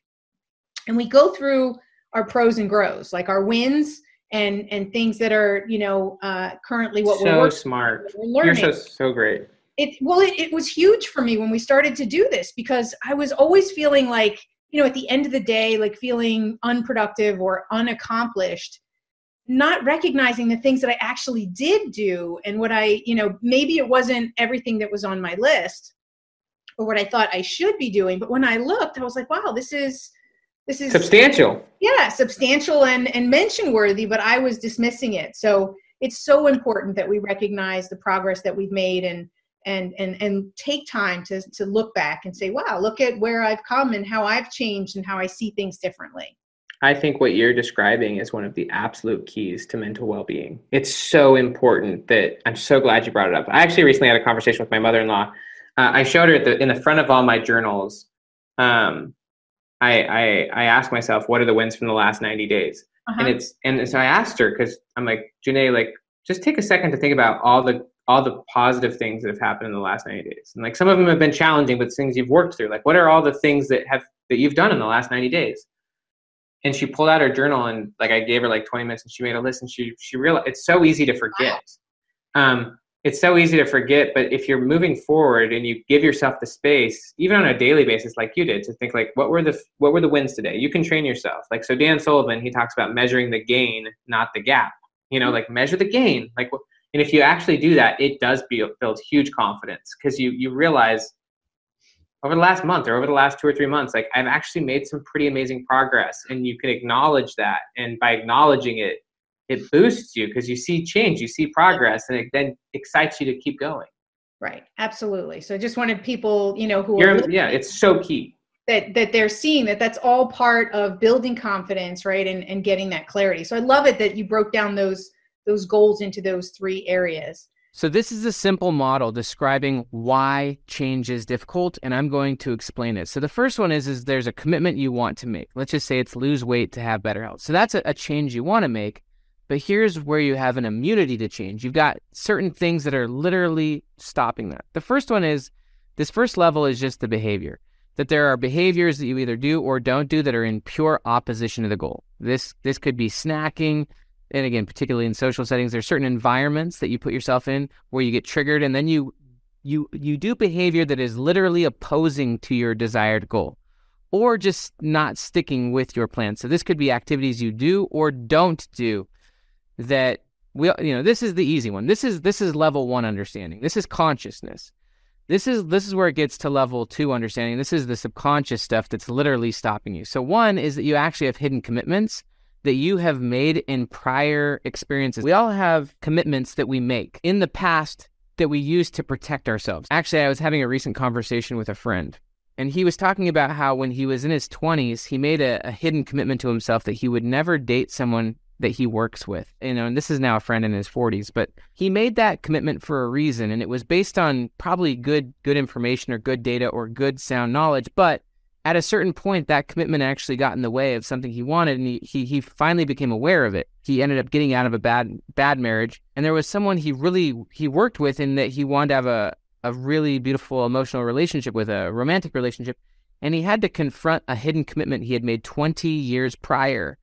and we go through our pros and grows, like our wins and and things that are you know uh, currently what
so
we're
working, smart. We're learning. You're so so great.
It well, it, it was huge for me when we started to do this because I was always feeling like you know at the end of the day like feeling unproductive or unaccomplished not recognizing the things that I actually did do and what I, you know, maybe it wasn't everything that was on my list or what I thought I should be doing. But when I looked, I was like, wow, this is this is
substantial.
Yeah substantial and and mention worthy but i was dismissing it. So it's so important that we recognize the progress that we've made and and and and take time to to look back and say wow look at where i've come and how i've changed and how i see things differently.
I think what you're describing is one of the absolute keys to mental well-being. It's so important that i'm so glad you brought it up. I actually recently had a conversation with my mother-in-law. Uh, i showed her the, in the front of all my journals um, I, I I ask myself, what are the wins from the last 90 days? Uh-huh. And it's and so I asked her because I'm like, Janae, like just take a second to think about all the all the positive things that have happened in the last 90 days. And like some of them have been challenging, but things you've worked through. Like what are all the things that have that you've done in the last 90 days? And she pulled out her journal and like I gave her like 20 minutes and she made a list and she she realized it's so easy to forget. Wow. Um, it's so easy to forget but if you're moving forward and you give yourself the space even on a daily basis like you did to think like what were the what were the wins today? You can train yourself. Like so dan sullivan he talks about measuring the gain not the gap. You know mm-hmm. like measure the gain. Like and if you actually do that it does build, build huge confidence because you you realize over the last month or over the last two or three months like i've actually made some pretty amazing progress and you can acknowledge that. And by acknowledging it it boosts you because you see change, you see progress, and it then excites you to keep going.
Right. Absolutely. So I just wanted people, you know, who
You're, are yeah, it's so key
that that they're seeing that that's all part of building confidence, right, and and getting that clarity. So I love it that you broke down those those goals into those three areas.
So this is a simple model describing why change is difficult, and I'm going to explain it. So the first one is is there's a commitment you want to make. Let's just say it's lose weight to have better health. So that's a, a change you want to make. But here's where you have an immunity to change. You've got certain things that are literally stopping that. The first one is this first level is just the behavior. That there are behaviors that you either do or don't do that are in pure opposition to the goal. This this could be snacking, and again, particularly in social settings, there's certain environments that you put yourself in where you get triggered, and then you you you do behavior that is literally opposing to your desired goal. or just not sticking with your plan. So this could be activities you do or don't do that we you know this is the easy one. This is this is level 1 understanding. This is consciousness. This is this is where it gets to level 2 understanding. This is the subconscious stuff that's literally stopping you. So one is that you actually have hidden commitments that you have made in prior experiences. We all have commitments that we make in the past that we use to protect ourselves. Actually, I was having a recent conversation with a friend and he was talking about how when he was in his 20s, he made a, a, hidden commitment to himself that he would never date someone that he works with. You know, and this is now a friend in his 40s, but he made that commitment for a reason and it was based on probably good good information or good data or good sound knowledge, but at a certain point that commitment actually got in the way of something he wanted and he, he he finally became aware of it. He ended up getting out of a bad bad marriage and there was someone he really he worked with in that he wanted to have a a really beautiful emotional relationship with a romantic relationship and he had to confront a hidden commitment he had made 20 years prior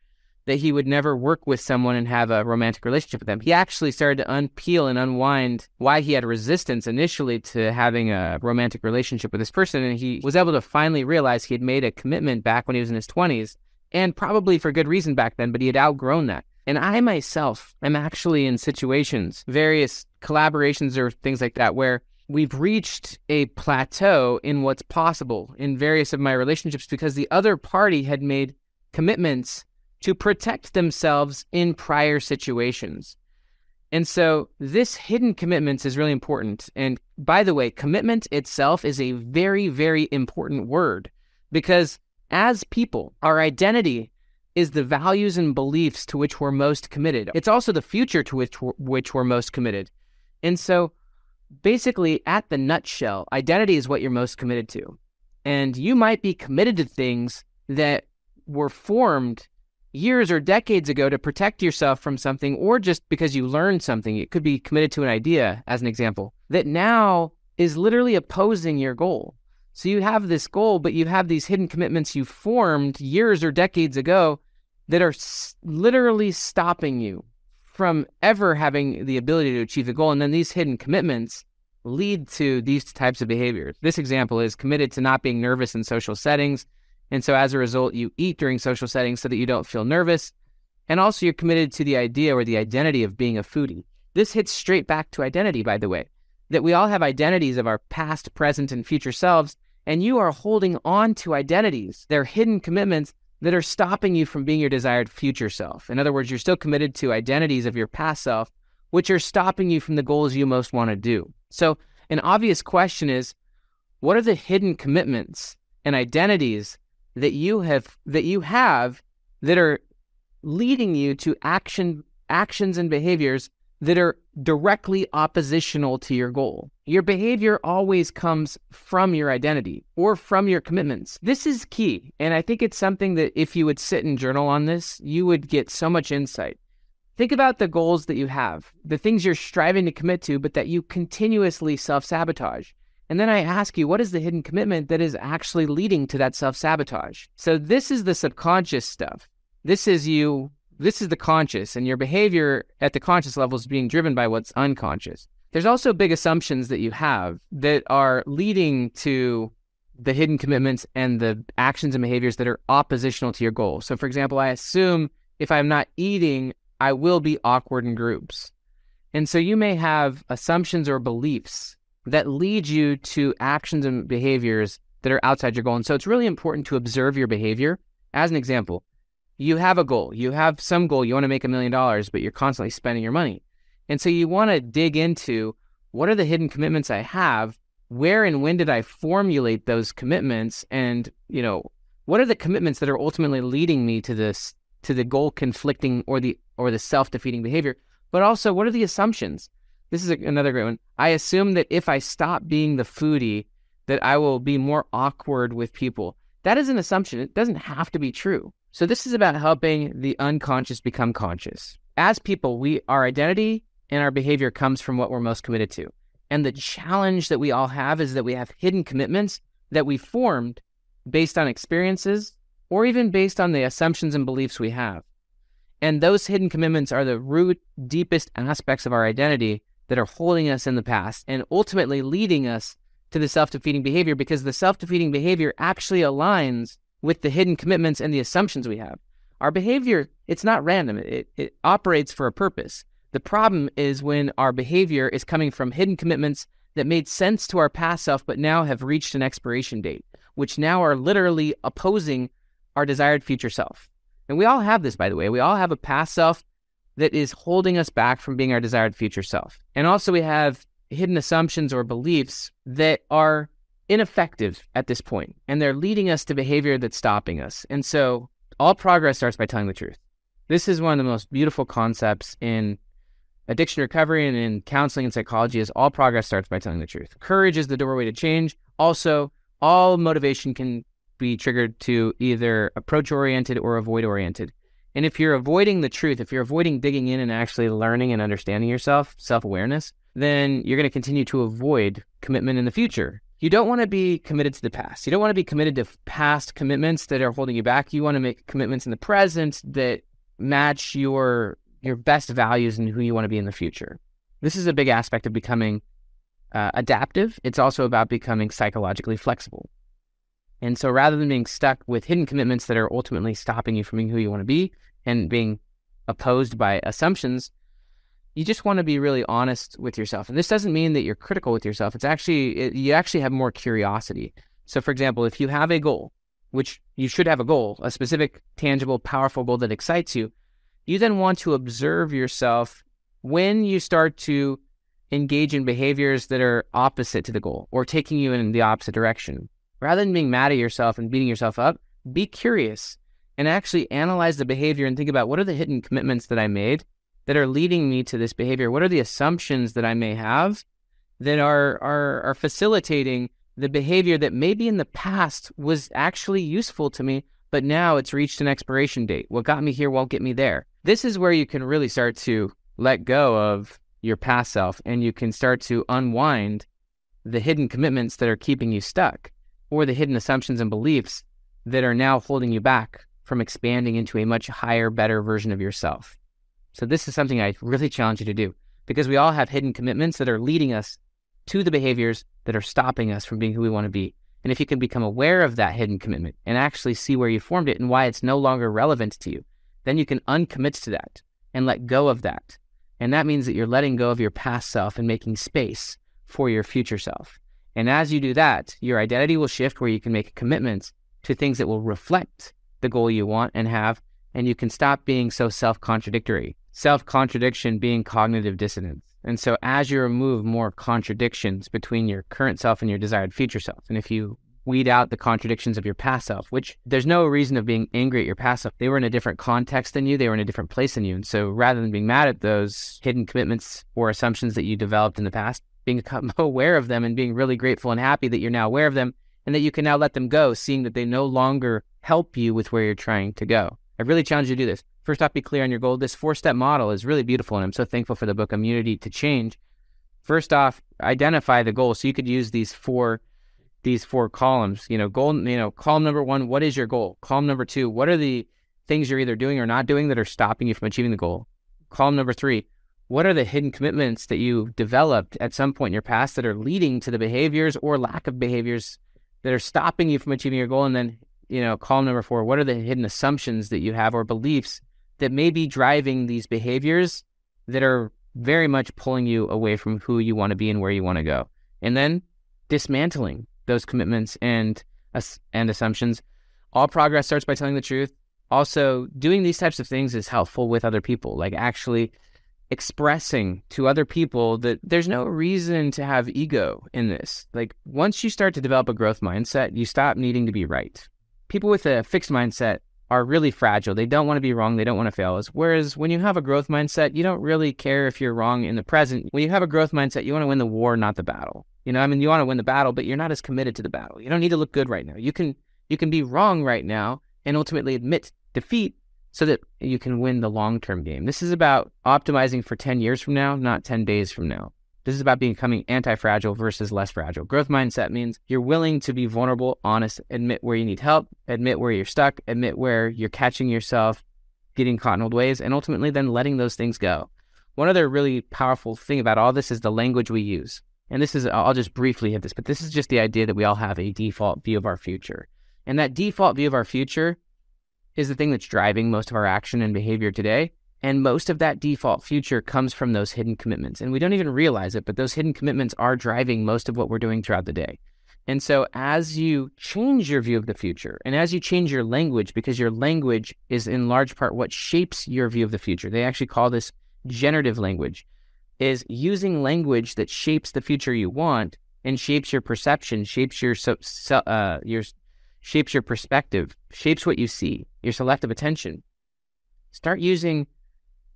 that he would never work with someone and have a romantic relationship with them. He actually started to unpeel and unwind why he had resistance initially to having a romantic relationship with this person. And he was able to finally realize he had made a commitment back when he was in his 20s and probably for good reason back then, but he had outgrown that. And I myself am actually in situations, various collaborations or things like that, where we've reached a plateau in what's possible in various of my relationships because the other party had made commitments to protect themselves in prior situations. And so this hidden commitments is really important. And by the way, commitment itself is a very, very important word because as people, our identity is the values and beliefs to which we're most committed. It's also the future to which we're, which we're most committed. And so basically, at the nutshell, identity is what you're most committed to. And you might be committed to things that were formed years or decades ago to protect yourself from something, or just because you learned something. It could be committed to an idea, as an example, that now is literally opposing your goal. So you have this goal, but you have these hidden commitments you formed years or decades ago that are s- literally stopping you from ever having the ability to achieve the goal. And then these hidden commitments lead to these types of behaviors. This example is committed to not being nervous in social settings. And so as a result, you eat during social settings so that you don't feel nervous. And also, you're committed to the idea or the identity of being a foodie. This hits straight back to identity, by the way, that we all have identities of our past, present, and future selves. And you are holding on to identities. They're hidden commitments that are stopping you from being your desired future self. In other words, you're still committed to identities of your past self, which are stopping you from the goals you most want to do. So, an obvious question is what are the hidden commitments and identities that you have that you have that are leading you to action actions and behaviors that are directly oppositional to your goal. Your behavior always comes from your identity or from your commitments. This is key. And I think it's something that if you would sit and journal on this, you would get so much insight. Think about the goals that you have, the things you're striving to commit to, but that you continuously self sabotage. And then I ask you, what is the hidden commitment that is actually leading to that self sabotage? So, this is the subconscious stuff. This is you this is the conscious, and your behavior at the conscious level is being driven by what's unconscious. There's also big assumptions that you have that are leading to the hidden commitments and the actions and behaviors that are oppositional to your goal. So, for example, I assume if I'm not eating, I will be awkward in groups. And so you may have assumptions or beliefs that lead you to actions and behaviors that are outside your goal. And so it's really important to observe your behavior. As an example, you have a goal, you have some goal, you want to make a million dollars, but you're constantly spending your money. And so you want to dig into what are the hidden commitments I have? Where and when did I formulate those commitments? And, you know, what are the commitments that are ultimately leading me to this to the goal conflicting or the or the self-defeating behavior? But also what are the assumptions? This is a, another great one. I assume that if I stop being the foodie, that I will be more awkward with people. That is an assumption. It doesn't have to be true. So this is about helping the unconscious become conscious. As people, we our identity and our behavior comes from what we're most committed to. And the challenge that we all have is that we have hidden commitments that we formed based on experiences or even based on the assumptions and beliefs we have. And those hidden commitments are the root, deepest aspects of our identity that are holding us in the past and ultimately leading us to the self defeating behavior because the self defeating behavior actually aligns with the hidden commitments and the assumptions we have. Our behavior, it's not random. It, it operates for a purpose. The problem is when our behavior is coming from hidden commitments that made sense to our past self, but now have reached an expiration date, which now are literally opposing our desired future self. And we all have this, by the way. We all have a past self that is holding us back from being our desired future self. And also, we have hidden assumptions or beliefs that are ineffective at this point, and they're leading us to behavior that's stopping us. And so, all progress starts by telling the truth. This is one of the most beautiful concepts in addiction recovery and in counseling and psychology is all progress starts by telling the truth. Courage is the doorway to change. Also, all motivation can be triggered to either approach oriented or avoid oriented. And if you're avoiding the truth, if you're avoiding digging in and actually learning and understanding yourself, self awareness, then you're going to continue to avoid commitment in the future. You don't want to be committed to the past. You don't want to be committed to past commitments that are holding you back. You want to make commitments in the present that match your your best values and who you want to be in the future. This is a big aspect of becoming uh, adaptive. It's also about becoming psychologically flexible. And so rather than being stuck with hidden commitments that are ultimately stopping you from being who you want to be and being opposed by assumptions, you just want to be really honest with yourself. And this doesn't mean that you're critical with yourself. It's actually, it, you actually have more curiosity. So, for example, if you have a goal, which you should have a goal, a specific, tangible, powerful goal that excites you, you then want to observe yourself when you start to engage in behaviors that are opposite to the goal or taking you in the opposite direction. Rather than being mad at yourself and beating yourself up, be curious and actually analyze the behavior and think about what are the hidden commitments that I made that are leading me to this behavior? What are the assumptions that I may have that are are are facilitating the behavior that maybe in the past was actually useful to me, but now it's reached an expiration date. What got me here won't get me there. This is where you can really start to let go of your past self and you can start to unwind the hidden commitments that are keeping you stuck or the hidden assumptions and beliefs that are now holding you back from expanding into a much higher, better version of yourself. So, this is something I really challenge you to do because we all have hidden commitments that are leading us to the behaviors that are stopping us from being who we want to be. And if you can become aware of that hidden commitment and actually see where you formed it and why it's no longer relevant to you, then you can uncommit to that and let go of that. And that means that you're letting go of your past self and making space for your future self. And as you do that, your identity will shift where you can make commitments to things that will reflect the goal you want and have, and you can stop being so self contradictory. Self contradiction being cognitive dissonance. And so, as you remove more contradictions between your current self and your desired future self, and if you weed out the contradictions of your past self, which there's no reason of being angry at your past self. They were in a different context than you, they were in a different place than you. And so rather than being mad at those hidden commitments or assumptions that you developed in the past, being aware of them and being really grateful and happy that you're now aware of them and that you can now let them go, seeing that they no longer help you with where you're trying to go. I really challenge you to do this. First off, be clear on your goal. This four step model is really beautiful, and I'm so thankful for the book Immunity to Change. First off, identify the goal. So you could use these four these four columns. You know, goal, you know, column number one, what is your goal? Column number two, what are the things you're either doing or not doing that are stopping you from achieving the goal? Column number three, what are the hidden commitments that you developed at some point in your past that are leading to the behaviors or lack of behaviors that are stopping you from achieving your goal? And then, you know, column number four, what are the hidden assumptions that you have or beliefs that may be driving these behaviors that are very much pulling you away from who you want to be and where you want to go? And then dismantling those commitments and and assumptions. All progress starts by telling the truth. Also, doing these types of things is helpful with other people, like actually expressing to other people that there's no reason to have ego in this. Like once you start to develop a growth mindset, you stop needing to be right. People with a fixed mindset are really fragile. They don't want to be wrong. They don't want to fail. Whereas when you have a growth mindset, you don't really care if you're wrong in the present. When you have a growth mindset, you want to win the war, not the battle. You know, I mean, you want to win the battle, but you're not as committed to the battle. You don't need to look good right now. You can you can be wrong right now and ultimately admit defeat so that you can win the long-term game. This is about optimizing for 10 years from now, not 10 days from now. This is about becoming anti-fragile versus less fragile. Growth mindset means you're willing to be vulnerable, honest, admit where you need help, admit where you're stuck, admit where you're catching yourself getting caught in old ways, and ultimately then letting those things go. One other really powerful thing about all this is the language we use and this is, I'll just briefly hit this, but this is just the idea that we all have a default view of our future. And that default view of our future is the thing that's driving most of our action and behavior today. And most of that default future comes from those hidden commitments. And we don't even realize it, but those hidden commitments are driving most of what we're doing throughout the day. And so, as you change your view of the future and as you change your language, because your language is in large part what shapes your view of the future, they actually call this generative language, is using language that shapes the future you want and shapes your perception, shapes your uh, your shapes your perspective, shapes what you see, your selective attention. Start using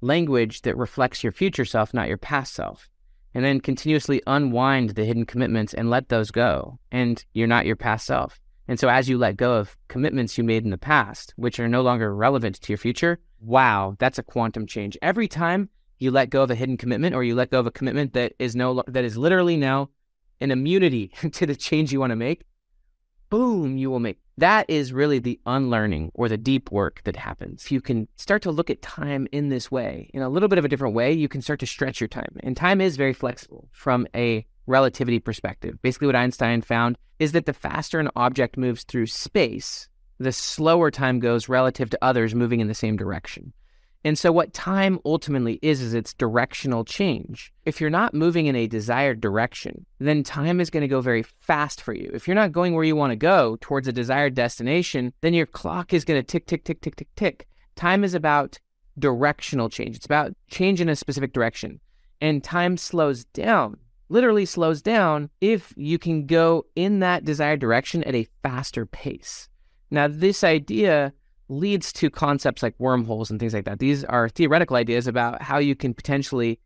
language that reflects your future self, not your past self. And then continuously unwind the hidden commitments and let those go. And you're not your past self. And so, as you let go of commitments you made in the past, which are no longer relevant to your future, wow, that's a quantum change. Every time you let go of a hidden commitment or you let go of a commitment that is no that is literally now an immunity to the change you want to make, boom, you will make. That is really the unlearning or the deep work that happens. If you can start to look at time in this way, in a little bit of a different way, you can start to stretch your time. And time is very flexible from a relativity perspective. Basically, what Einstein found is that the faster an object moves through space, the slower time goes relative to others moving in the same direction. And so, what time ultimately is, is its directional change. If you're not moving in a desired direction, then time is going to go very fast for you. If you're not going where you want to go towards a desired destination, then your clock is going to tick, tick, tick, tick, tick, tick. Time is about directional change, it's about change in a specific direction. And time slows down, literally slows down, if you can go in that desired direction at a faster pace. Now, this idea leads to concepts like wormholes and things like that. These are theoretical ideas about how you can potentially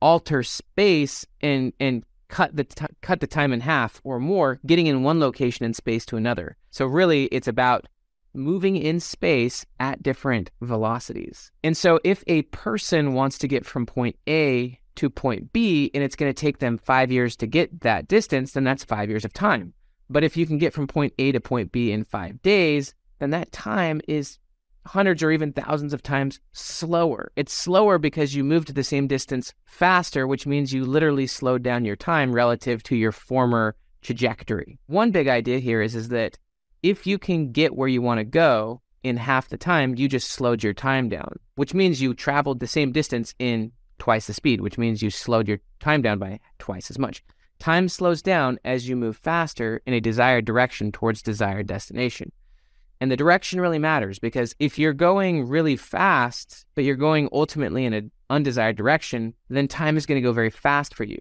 alter space and and cut the t- cut the time in half or more, getting in one location in space to another. So really, it's about moving in space at different velocities. And so, if a person wants to get from point A to point B, and it's going to take them five years to get that distance, then that's five years of time. But if you can get from point A to point B in five days, then that time is hundreds or even thousands of times slower. It's slower because you moved the same distance faster, which means you literally slowed down your time relative to your former trajectory. One big idea here is, is that if you can get where you want to go in half the time, you just slowed your time down, which means you traveled the same distance in twice the speed, which means you slowed your time down by twice as much. Time slows down as you move faster in a desired direction towards desired destination. And the direction really matters because if you're going really fast, but you're going ultimately in an undesired direction, then time is going to go very fast for you.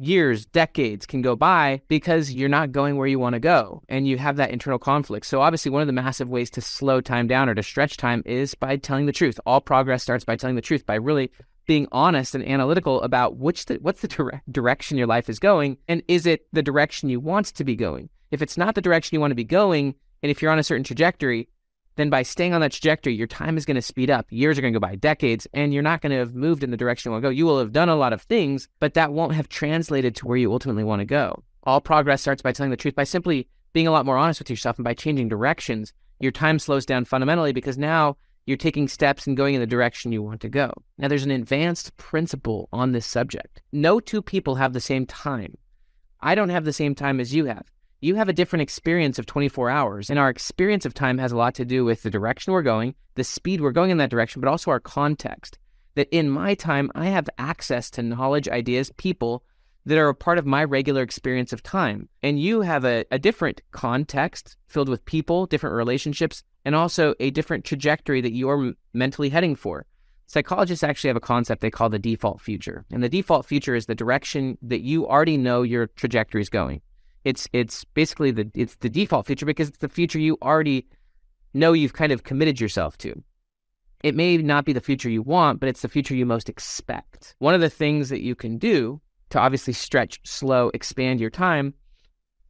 Years, decades can go by because you're not going where you want to go and you have that internal conflict. So, obviously, one of the massive ways to slow time down or to stretch time is by telling the truth. All progress starts by telling the truth, by really being honest and analytical about which the, what's the dire- direction your life is going and is it the direction you want to be going. If it's not the direction you want to be going, and if you're on a certain trajectory, then by staying on that trajectory, your time is going to speed up. Years are going to go by, decades, and you're not going to have moved in the direction you want to go. You will have done a lot of things, but that won't have translated to where you ultimately want to go. All progress starts by telling the truth, by simply being a lot more honest with yourself and by changing directions. Your time slows down fundamentally because now you're taking steps and going in the direction you want to go. Now, there's an advanced principle on this subject. No two people have the same time. I don't have the same time as you have you have a different experience of 24 hours. And our experience of time has a lot to do with the direction we're going, the speed we're going in that direction, but also our context. That in my time, I have access to knowledge, ideas, people that are a part of my regular experience of time. And you have a, a different context filled with people, different relationships, and also a different trajectory that you're mentally heading for. Psychologists actually have a concept they call the default future. And the default future is the direction that you already know your trajectory is going. It's it's basically the it's the default future because it's the feature you already know you've kind of committed yourself to. It may not be the future you want, but it's the future you most expect. One of the things that you can do to obviously stretch, slow, expand your time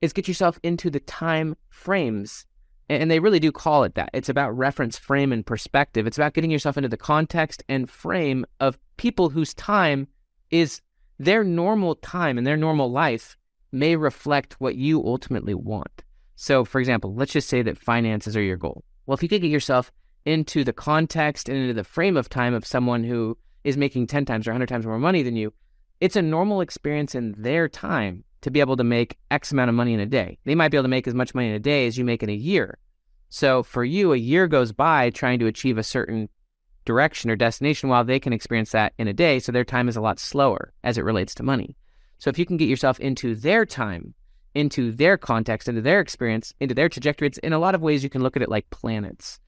is get yourself into the time frames. And they really do call it that. It's about reference frame and perspective. It's about getting yourself into the context and frame of people whose time is their normal time and their normal life may reflect what you ultimately want. So, for example, let's just say that finances are your goal. Well, if you could get yourself into the context and into the frame of time of someone who is making 10 times or 100 times more money than you, it's a normal experience in their time to be able to make X amount of money in a day. They might be able to make as much money in a day as you make in a year. So for you, a year goes by trying to achieve a certain direction or destination while they can experience that in a day. So their time is a lot slower as it relates to money. So if you can get yourself into their time, into their context, into their experience, into their trajectory, it's in a lot of ways you can look at it like planets.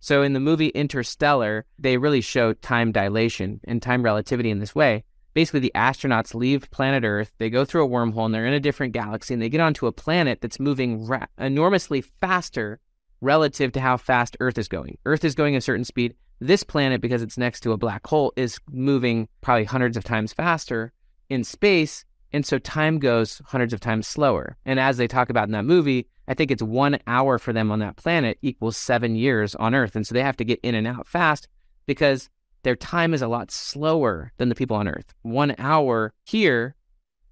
So in the movie Interstellar, they really show time dilation and time relativity in this way. Basically, the astronauts leave planet Earth, they go through a wormhole, and they're in a different galaxy, and they get onto a planet that's moving ra- enormously faster relative to how fast Earth is going. Earth is going a certain speed. This planet, because it's next to a black hole, is moving probably hundreds of times faster in space. And so time goes hundreds of times slower. And as they talk about in that movie, I think it's one hour for them on that planet equals seven years on Earth. And so they have to get in and out fast because their time is a lot slower than the people on Earth. One hour here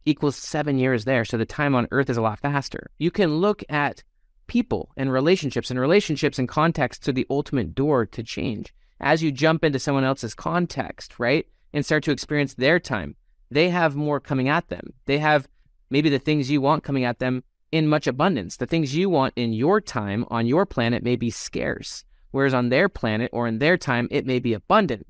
equals seven years there. So the time on Earth is a lot faster. You can look at people and relationships, and relationships and context to the ultimate door to change. As you jump into someone else's context, right, and start to experience their time, they have more coming at them. They have maybe the things you want coming at them in much abundance. The things you want in your time on your planet may be scarce, whereas on their planet or in their time, it may be abundant.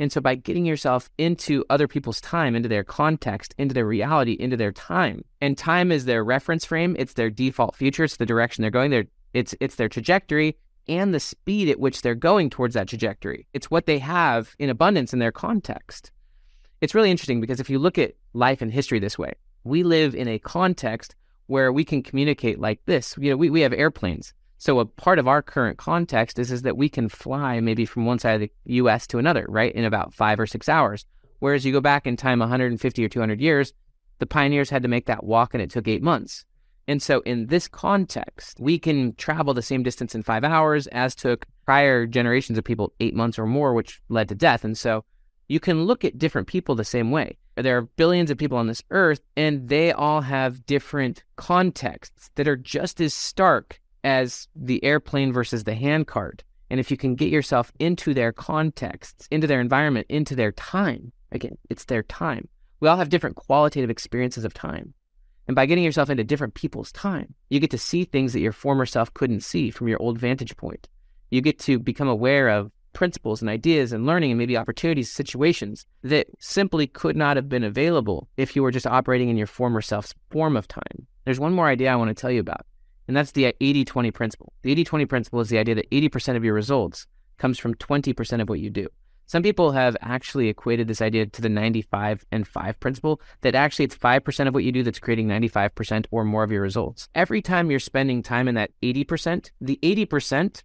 And so by getting yourself into other people's time, into their context, into their reality, into their time, and time is their reference frame, it's their default future, it's the direction they're going, they it's it's their trajectory and the speed at which they're going towards that trajectory. It's what they have in abundance in their context. It's really interesting because if you look at life and history this way, we live in a context where we can communicate like this. You know, we, we have airplanes. So a part of our current context is, is that we can fly maybe from one side of the US to another, right, in about five or six hours. Whereas you go back in time 150 or 200 years, the pioneers had to make that walk and it took eight months. And so in this context, we can travel the same distance in five hours as took prior generations of people eight months or more, which led to death. And so you can look at different people the same way. There are billions of people on this earth, and they all have different contexts that are just as stark as the airplane versus the handcart. And if you can get yourself into their contexts, into their environment, into their time, again, it's their time. We all have different qualitative experiences of time. And by getting yourself into different people's time, you get to see things that your former self couldn't see from your old vantage point. You get to become aware of principles and ideas and learning and maybe opportunities, situations that simply could not have been available if you were just operating in your former self's form of time. There's one more idea I want to tell you about. And that's the 80 20 principle. The 80 20 principle is the idea that 80% of your results comes from 20% of what you do. Some people have actually equated this idea to the 95 and 5 principle that actually it's 5% of what you do that's creating 95% or more of your results. Every time you're spending time in that 80%, the 80%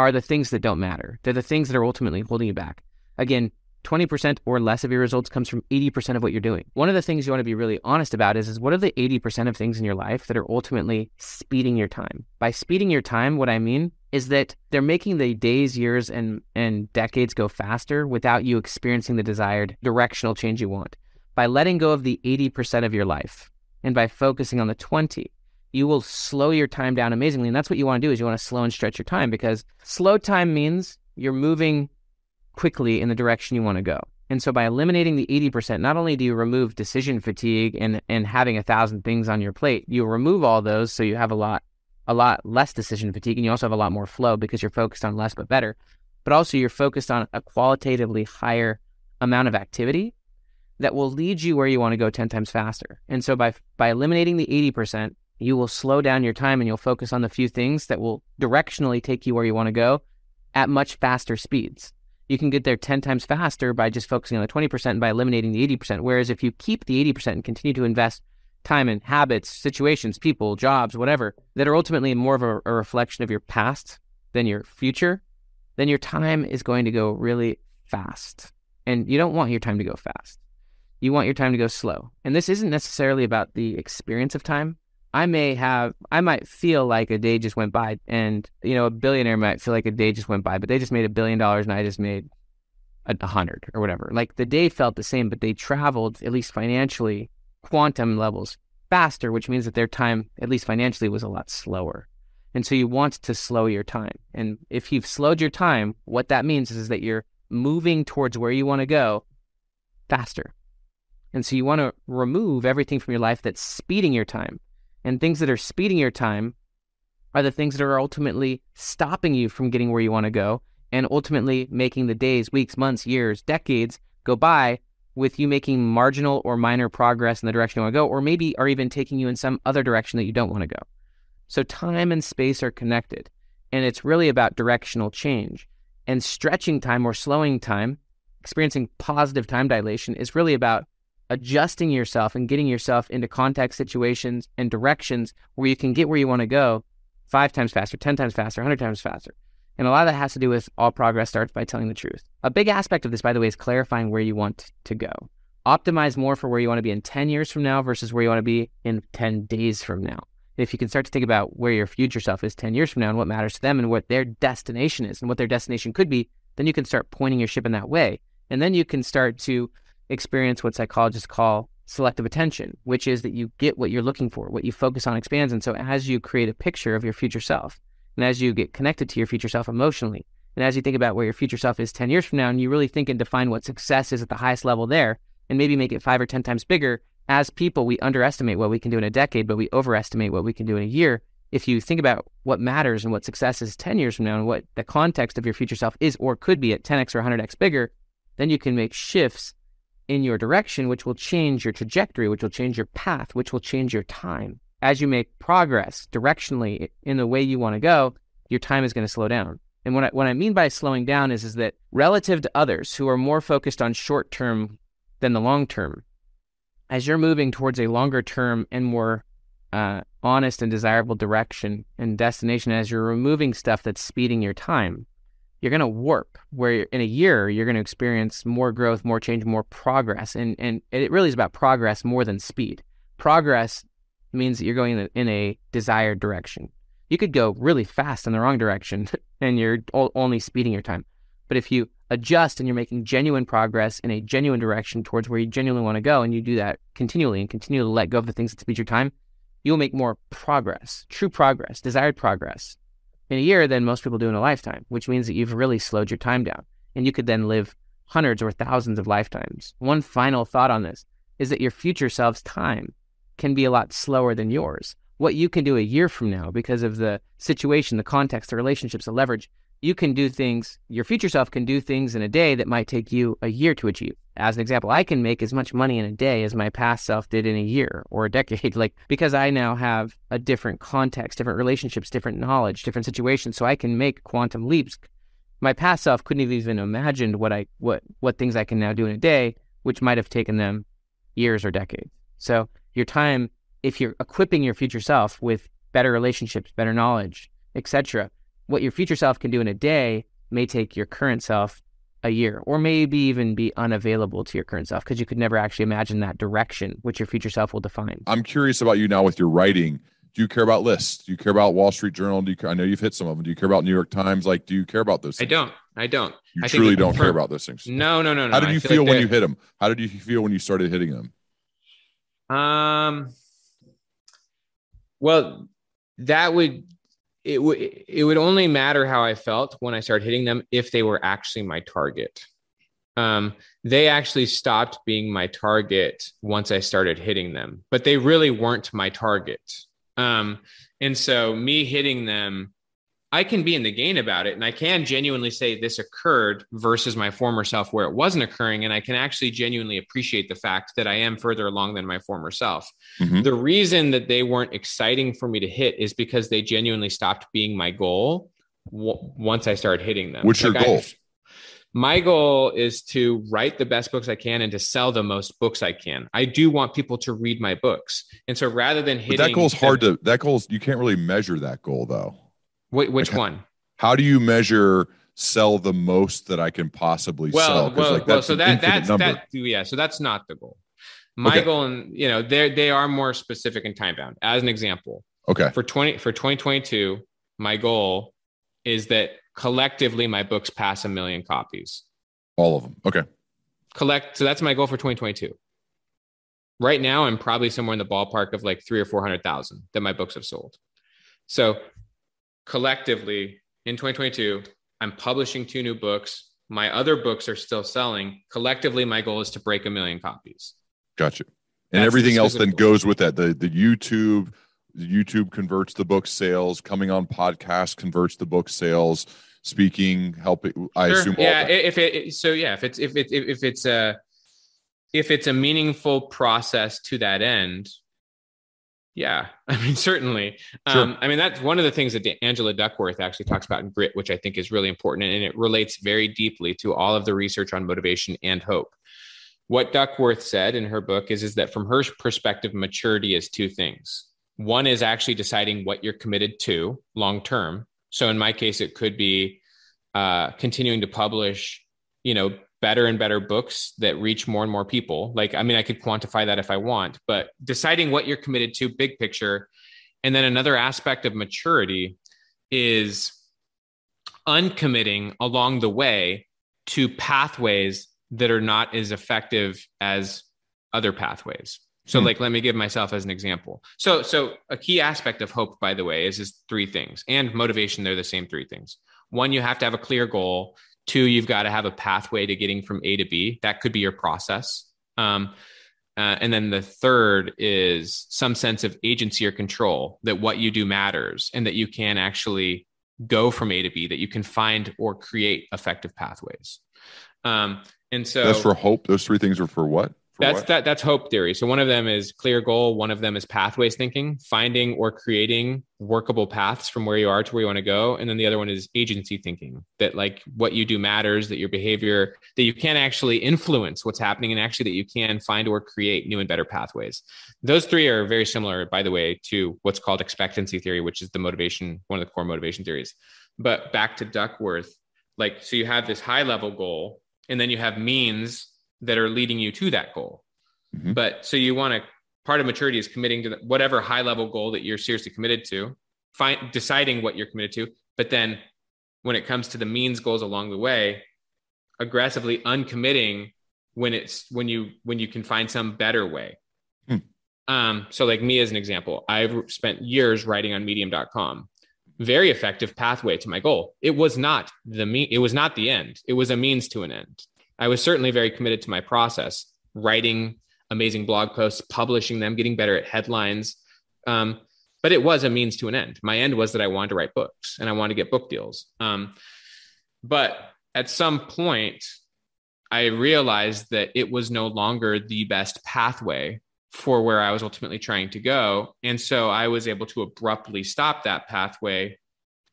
are the things that don't matter. They're the things that are ultimately holding you back. Again, 20% or less of your results comes from 80% of what you're doing. One of the things you want to be really honest about is, is what are the 80% of things in your life that are ultimately speeding your time? By speeding your time, what I mean is that they're making the days, years, and, and decades go faster without you experiencing the desired directional change you want. By letting go of the 80% of your life and by focusing on the 20, you will slow your time down amazingly. And that's what you want to do is you want to slow and stretch your time because slow time means you're moving quickly in the direction you want to go. And so by eliminating the 80%, not only do you remove decision fatigue and, and having a thousand things on your plate, you remove all those so you have a lot a lot less decision fatigue and you also have a lot more flow because you're focused on less but better. But also you're focused on a qualitatively higher amount of activity that will lead you where you want to go 10 times faster. And so by by eliminating the 80%, you will slow down your time and you'll focus on the few things that will directionally take you where you want to go at much faster speeds you can get there 10 times faster by just focusing on the 20% and by eliminating the 80%. Whereas if you keep the 80% and continue to invest time in habits, situations, people, jobs, whatever, that are ultimately more of a, a reflection of your past than your future, then your time is going to go really fast. And you don't want your time to go fast. You want your time to go slow. And this isn't necessarily about the experience of time. I may have, I might feel like a day just went by, and you know, a billionaire might feel like a day just went by, but they just made a billion dollars and I just made a hundred or whatever. Like the day felt the same, but they traveled at least financially, quantum levels faster, which means that their time, at least financially, was a lot slower. And so you want to slow your time. And if you've slowed your time, what that means is that you're moving towards where you want to go faster. And so you want to remove everything from your life that's speeding your time and things that are speeding your time are the things that are ultimately stopping you from getting where you want to go and ultimately making the days, weeks, months, years, decades go by with you making marginal or minor progress in the direction you want to go, or maybe are even taking you in some other direction that you don't want to go. So time and space are connected, and it's really about directional change. And stretching time or slowing time, experiencing positive time dilation, is really about adjusting yourself and getting yourself into context situations and directions where you can get where you want to go five times faster, 10 times faster, 100 times faster. And a lot of that has to do with all progress starts by telling the truth. A big aspect of this, by the way, is clarifying where you want to go. Optimize more for where you want to be in 10 years from now versus where you want to be in 10 days from now. If you can start to think about where your future self is 10 years from now and what matters to them and what their destination is and what their destination could be, then you can start pointing your ship in that way. And then you can start to experience what psychologists call selective attention, which is that you get what you're looking for, what you focus on expands. And so as you create a picture of your future self, and as you get connected to your future self emotionally, and as you think about where your future self is 10 years from now, and you really think and define what success is at the highest level there, and maybe make it five or 10 times bigger, as people, we underestimate what we can do in a decade, but we overestimate what we can do in a year. If you think about what matters and what success is 10 years from now and what the context of your future self is or could be at 10x or 100x bigger, then you can make shifts in your direction, which will change your trajectory, which will change your path, which will change your time as you make progress directionally in the way you want to go, your time is going to slow down. And what I, what I mean by slowing down is, is that relative to others who are more focused on short term than the long term, as you're moving towards a longer term and more uh, honest and desirable direction and destination, as you're removing stuff that's speeding your time, you're going to warp where in a year you're going to experience more growth, more change, more progress. And, and it really is about progress more than speed. Progress means that you're going in a, desired direction. You could go really fast in the wrong direction and you're only speeding your time. But if you adjust and you're making genuine progress in a genuine direction towards where you genuinely want to go, and you do that continually and continue to let go of the things that speed your time, you'll make more progress, true progress, desired progress in a year than most people do in a lifetime, which means that you've really slowed your time down. And you could then live hundreds or thousands of lifetimes. One final thought on this is that your future self's time can be a lot slower than yours. What you can do a year from now, because of the situation, the context, the relationships, the leverage, you can do things, your future self can do things in a day that might take you a year to achieve. As an example, I can make as much money in a day as my past self did in a year or a decade, like because I now have a different context, different relationships, different knowledge, different situations. So I can make quantum leaps. My past self couldn't have even imagined what I what what things I can now do in a day, which might have taken them years or decades. So your time, if you're equipping your future self with better relationships, better knowledge, etc., what your future self can do in a day may take your current self a year or maybe even be unavailable to your current self because you could never actually imagine that direction which your future self will define.
I'm curious about you now with your writing. Do you care about lists? Do you care about Wall Street Journal? Do you care, I know you've hit some of them. Do you care about New York Times? Like, do you care about those? Things?
I don't. I don't.
You
I
truly don't care about those things.
No, no, no, no.
How did you
feel,
feel
like
when you hit them? How did you feel when you started hitting them?
Um. Well, that would it would it would only matter how I felt when I started hitting them if they were actually my target. Um, they actually stopped being my target once I started hitting them, but they really weren't my target. Um, and so me hitting them I can be in the gain about it and I can genuinely say this occurred versus my former self where it wasn't occurring. And I can actually genuinely appreciate the fact that I am further along than my former self. Mm-hmm. The reason that they weren't exciting for me to hit is because they genuinely stopped being my goal w- once I started hitting them.
What's like your goal? I,
my goal is to write the best books I can and to sell the most books I can. I do want people to read my books. And so rather than hitting
but that goal's hard to that goal's you can't really measure that goal though.
Wait, which like, one?
How do you measure sell the most that I can possibly
well,
sell?
Well, like well, so that that's number. that yeah, so that's not the goal. My okay. goal, and you know, they they are more specific and time bound. As an example,
okay,
for twenty for twenty twenty two, my goal is that collectively my books pass a million copies.
All of them. Okay.
Collect. So that's my goal for twenty twenty two. Right now, I'm probably somewhere in the ballpark of like three or four hundred thousand that my books have sold. So collectively in 2022, I'm publishing two new books. My other books are still selling. Collectively, my goal is to break a million copies.
Gotcha. And That's everything else then goal. goes with that the the YouTube, YouTube converts the book sales, coming on podcast converts the book sales, speaking, helping. I
Sure.
assume.
yeah. If it so yeah, if it's if it if it's a if it's a meaningful process to that end, yeah, I mean certainly.
Sure.
Um, I mean that's one of the things that Angela Duckworth actually talks about in Grit, which I think is really important, and it relates very deeply to all of the research on motivation and hope. What Duckworth said in her book is is that from her perspective, maturity is two things. One is actually deciding what you're committed to long term. So in my case, it could be uh, continuing to publish, you know, better and better books that reach more and more people. Like, I mean, I could quantify that if I want, but deciding what you're committed to, big picture. And then another aspect of maturity is uncommitting along the way to pathways that are not as effective as other pathways. So
Hmm.
like let me give myself as an example. So so a key aspect of hope by the way is is three things and motivation they're the same three things. One you have to have a clear goal. Two you've got to have a pathway to getting from A to B. That could be your process. Um, uh, and then the third is some sense of agency or control that what you do matters and that you can actually go from A to B, that you can find or create effective pathways. Um, and so
That's for hope. Those three things are for what?
That's
what?
that that's hope theory. So one of them is clear goal, one of them is pathways thinking, finding or creating workable paths from where you are to where you want to go, and then the other one is agency thinking, that like what you do matters, that your behavior that you can actually influence what's happening and actually that you can find or create new and better pathways. Those three are very similar by the way to what's called expectancy theory, which is the motivation one of the core motivation theories. But back to Duckworth, like so you have this high level goal and then you have means that are leading you to that goal.
Mhm.
But so you want to part of maturity is committing to the, whatever high level goal that you're seriously committed to, find deciding what you're committed to, but then when it comes to the means goals along the way, aggressively uncommitting when it's when you when you can find some better way.
Hmm.
Um, so like me as an example, I've spent years writing on medium.com. Very effective pathway to my goal. It was not the me it was not the end. It was a means to an end. I was certainly very committed to my process, writing amazing blog posts, publishing them, getting better at headlines. Um, but it was a means to an end. My end was that I wanted to write books and I wanted to get book deals. Um, but at some point, I realized that it was no longer the best pathway for where I was ultimately trying to go. And so I was able to abruptly stop that pathway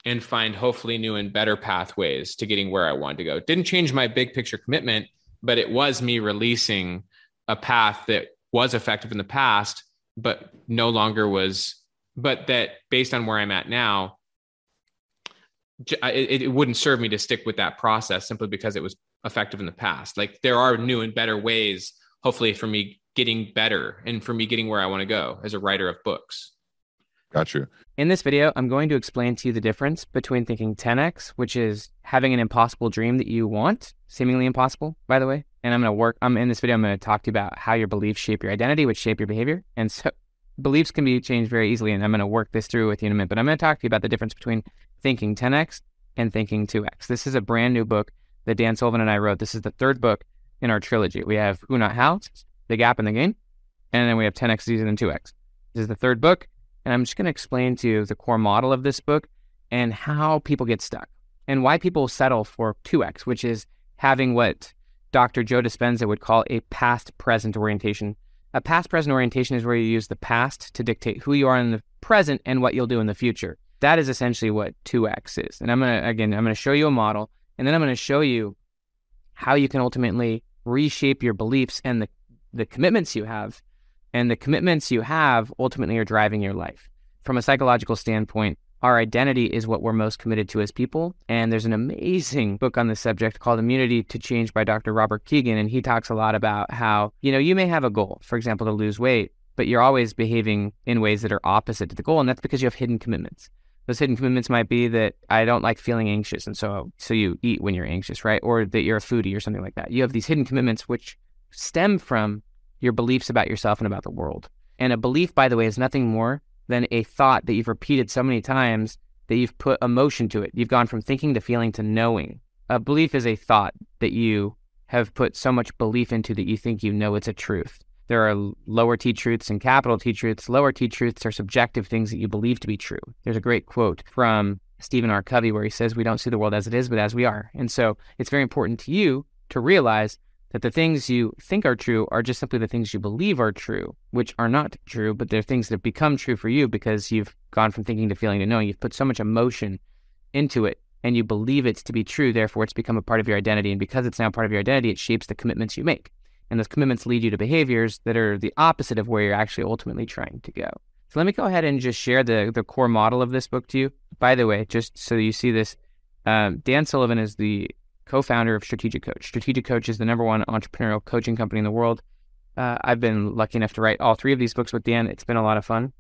and find hopefully new and better pathways to getting where I wanted to go. Didn't change my big picture commitment, but it was me releasing a path that was effective in the past, but no longer was, but that based on where I'm at now, it, it wouldn't serve me to stick with that process simply because it was effective in the past. Like there are new and better ways, hopefully, for me getting better and for me getting where I want to go as a writer of books.
Got you.
In this video, I'm going to explain to you the difference between thinking 10x, which is having an impossible dream that you want, seemingly impossible, by the way. And I'm going to work, I'm in this video, I'm going to talk to you about how your beliefs shape your identity, which shape your behavior. And so beliefs can be changed very easily. And I'm going to work this through with you in a minute. But I'm going to talk to you about the difference between thinking 10x and thinking 2x. This is a brand new book that Dan Sullivan and I wrote. This is the third book in our trilogy. We have Who Not How, The Gap and the Gain, and then we have 10x is easier than 2x. This is the third book. And I'm just going to explain to you the core model of this book and how people get stuck and why people settle for 2x, which is having what Dr. Joe Dispenza would call a past present orientation. A past present orientation is where you use the past to dictate who you are in the present and what you'll do in the future. That is essentially what 2x is. And I'm going to, again, I'm going to show you a model and then I'm going to show you how you can ultimately reshape your beliefs and the, the commitments you have and the commitments you have ultimately are driving your life. From a psychological standpoint, our identity is what we're most committed to as people. And there's an amazing book on this subject called Immunity to Change by Dr. Robert Kegan. And he talks a lot about how, you know, you may have a goal, for example, to lose weight, but you're always behaving in ways that are opposite to the goal. And that's because you have hidden commitments. Those hidden commitments might be that I don't like feeling anxious. And so, so you eat when you're anxious, right? Or that you're a foodie or something like that. You have these hidden commitments which stem from your beliefs about yourself and about the world. And a belief, by the way, is nothing more than a thought that you've repeated so many times that you've put emotion to it. You've gone from thinking to feeling to knowing. A belief is a thought that you have put so much belief into that you think you know it's a truth.
There are lower T truths and capital T truths. Lower T truths are subjective things that you believe to be true. There's a great quote from Stephen R. Covey where he says, We don't see the world as it is, but as we are. And so it's very important to you to realize that the things you think are true are just simply the things you believe are true, which are not true, but they're things that have become true for you because you've gone from thinking to feeling to knowing. You've put so much emotion into it and you believe it to be true. Therefore, it's become a part of your identity. And because it's now part of your identity, it shapes the commitments you make. And those commitments lead you to behaviors that are the opposite of where you're actually ultimately trying to go. So let me go ahead and just share the, the core model of this book to you. By the way, just so you see this, um, Dan Sullivan is the co-founder of Strategic Coach. Strategic Coach is the number one entrepreneurial coaching company in the world. Uh, I've been lucky enough to write all three of these books with Dan. It's been a lot of fun,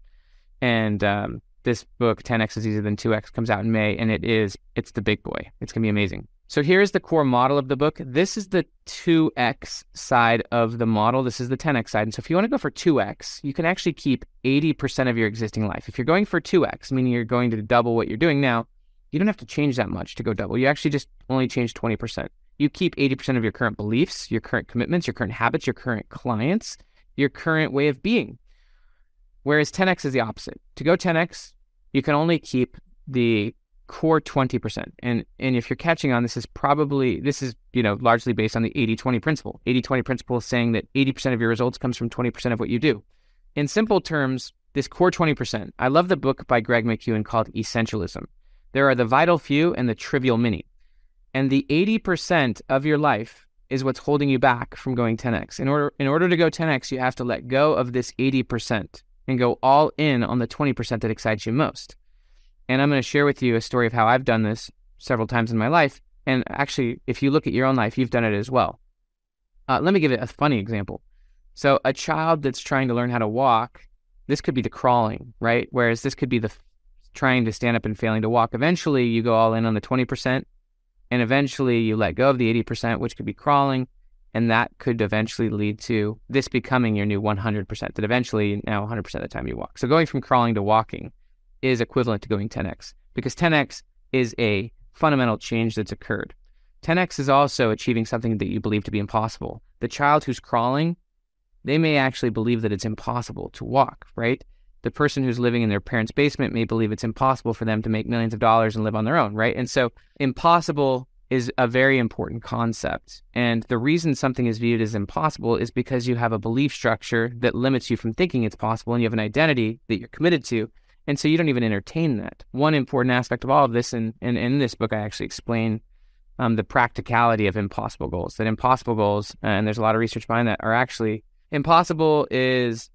and um, this book, 10x is easier than 2x, comes out in May, and it is it's the big boy. It's gonna be amazing. So here's the core model of the book. This is the 2x side of the model. This is the 10x side. And so if you want to go for 2x, you can actually keep 80% of your existing life. If you're going for 2x, meaning you're going to double what you're doing now, you don't have to change that much to go double. You actually just only change 20%. You keep 80% of your current beliefs, your current commitments, your current habits, your current clients, your current way of being. Whereas 10x is the opposite. To go 10x, you can only keep the core 20%. And and if you're catching on, this is probably this is, you know, largely based on the 80-20 principle. 80-20 principle is saying that 80% of your results comes from 20% of what you do. In simple terms, this core 20%. I love the book by Greg McKeown called Essentialism. There are the vital few and the trivial many. And the 80% of your life is what's holding you back from going 10x. In order in order to go 10x, you have to let go of this 80% and go all in on the 20% that excites you most. And I'm going to share with you a story of how I've done this several times in my life. And actually, if you look at your own life, you've done it as well. Uh, let me give it a funny example. So, a child that's trying to learn how to walk, this could be the crawling, right? Whereas this could be the trying to stand up and failing to walk. Eventually, you go all in on the 20%, and eventually you let go of the 80%, which could be crawling. And that could eventually lead to this becoming your new 100%, that eventually now 100% of the time you walk. So going from crawling to walking is equivalent to going 10x because 10x is a fundamental change that's occurred. 10x is also achieving something that you believe to be impossible. The child who's crawling, they may actually believe that it's impossible to walk, right? The person who's living in their parents' basement may believe it's impossible for them to make millions of dollars and live on their own, right? And so impossible is a very important concept. And the reason something is viewed as impossible is because you have a belief structure that limits you from thinking it's possible and you have an identity that you're committed to. And so you don't even entertain that. One important aspect of all of this, and, and in this book, I actually explain um, the practicality of impossible goals. That impossible goals, and there's a lot of research behind that, are actually impossible is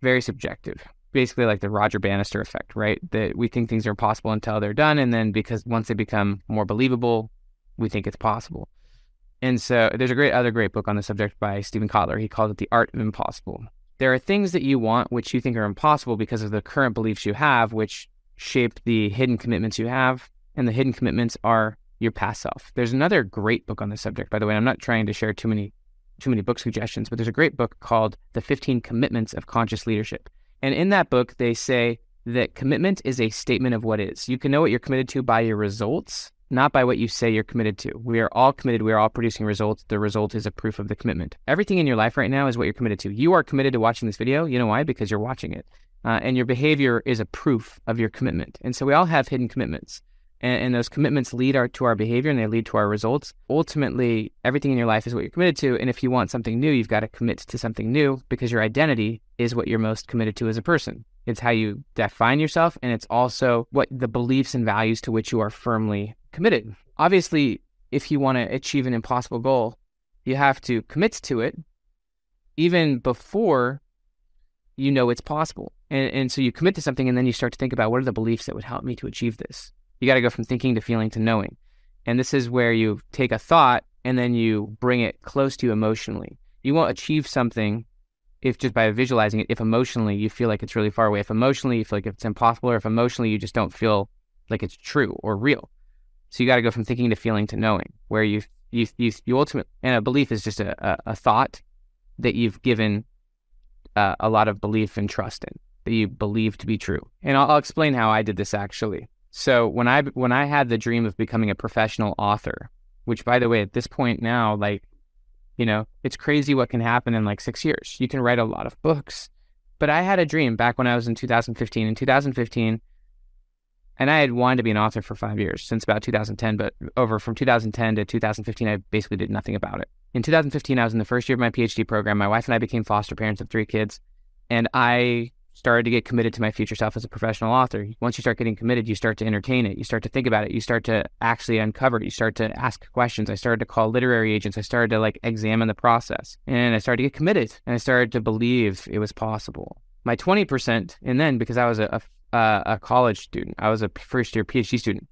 very subjective basically like the Roger Bannister effect, right? That we think things are impossible until they're done. And then because once they become more believable, we think it's possible. And so there's a great other great book on the subject by Steven Kotler. He called it The Art of Impossible. There are things that you want which you think are impossible because of the current beliefs you have, which shape the hidden commitments you have. And the hidden commitments are your past self. There's another great book on the subject, by the way. I'm not trying to share too many too many book suggestions, but there's a great book called The 15 Commitments of Conscious Leadership. And in that book, they say that commitment is a statement of what is. You can know what you're committed to by your results, not by what you say you're committed to. We are all committed. We are all producing results. The result is a proof of the commitment. Everything in your life right now is what you're committed to. You are committed to watching this video. You know why? Because you're watching it. Uh, and your behavior is a proof of your commitment. And so we all have hidden commitments and, and those commitments lead our, to our behavior and they lead to our results. Ultimately, everything in your life is what you're committed to. And if you want something new, you've got to commit to something new because your identity is what you're most committed to as a person. It's how you define yourself, and it's also what the beliefs and values to which you are firmly committed. Obviously, if you want to achieve an impossible goal, you have to commit to it even before you know it's possible. And, and so you commit to something, and then you start to think about what are the beliefs that would help me to achieve this. You got to go from thinking to feeling to knowing. And this is where you take a thought and then you bring it close to you emotionally. You won't achieve something if just by visualizing it, if emotionally you feel like it's really far away, if emotionally you feel like it's impossible, or if emotionally you just don't feel like it's true or real. So you got to go from thinking to feeling to knowing, where you you you, you ultimately and a belief is just a, a, a thought that you've given uh, a lot of belief and trust in that you believe to be true. And I'll, I'll explain how I did this actually. So when I when I had the dream of becoming a professional author, which by the way at this point now like You know, it's crazy what can happen in like six years. You can write a lot of books. But I had a dream back when I was in 2015. In 2015, and I had wanted to be an author for five years since about 2010, but over from 2010 to 2015, I basically did nothing about it. In 2015, I was in the first year of my PhD program. My wife and I became foster parents of three kids, and I started to get committed to my future self as a professional author. Once you start getting committed, you start to entertain it. You start to think about it. You start to actually uncover it. You start to ask questions. I started to call literary agents. I started to like examine the process and I started to get committed and I started to believe it was possible. My 20%, and then because I was a, a, a college student, I was a first year PhD student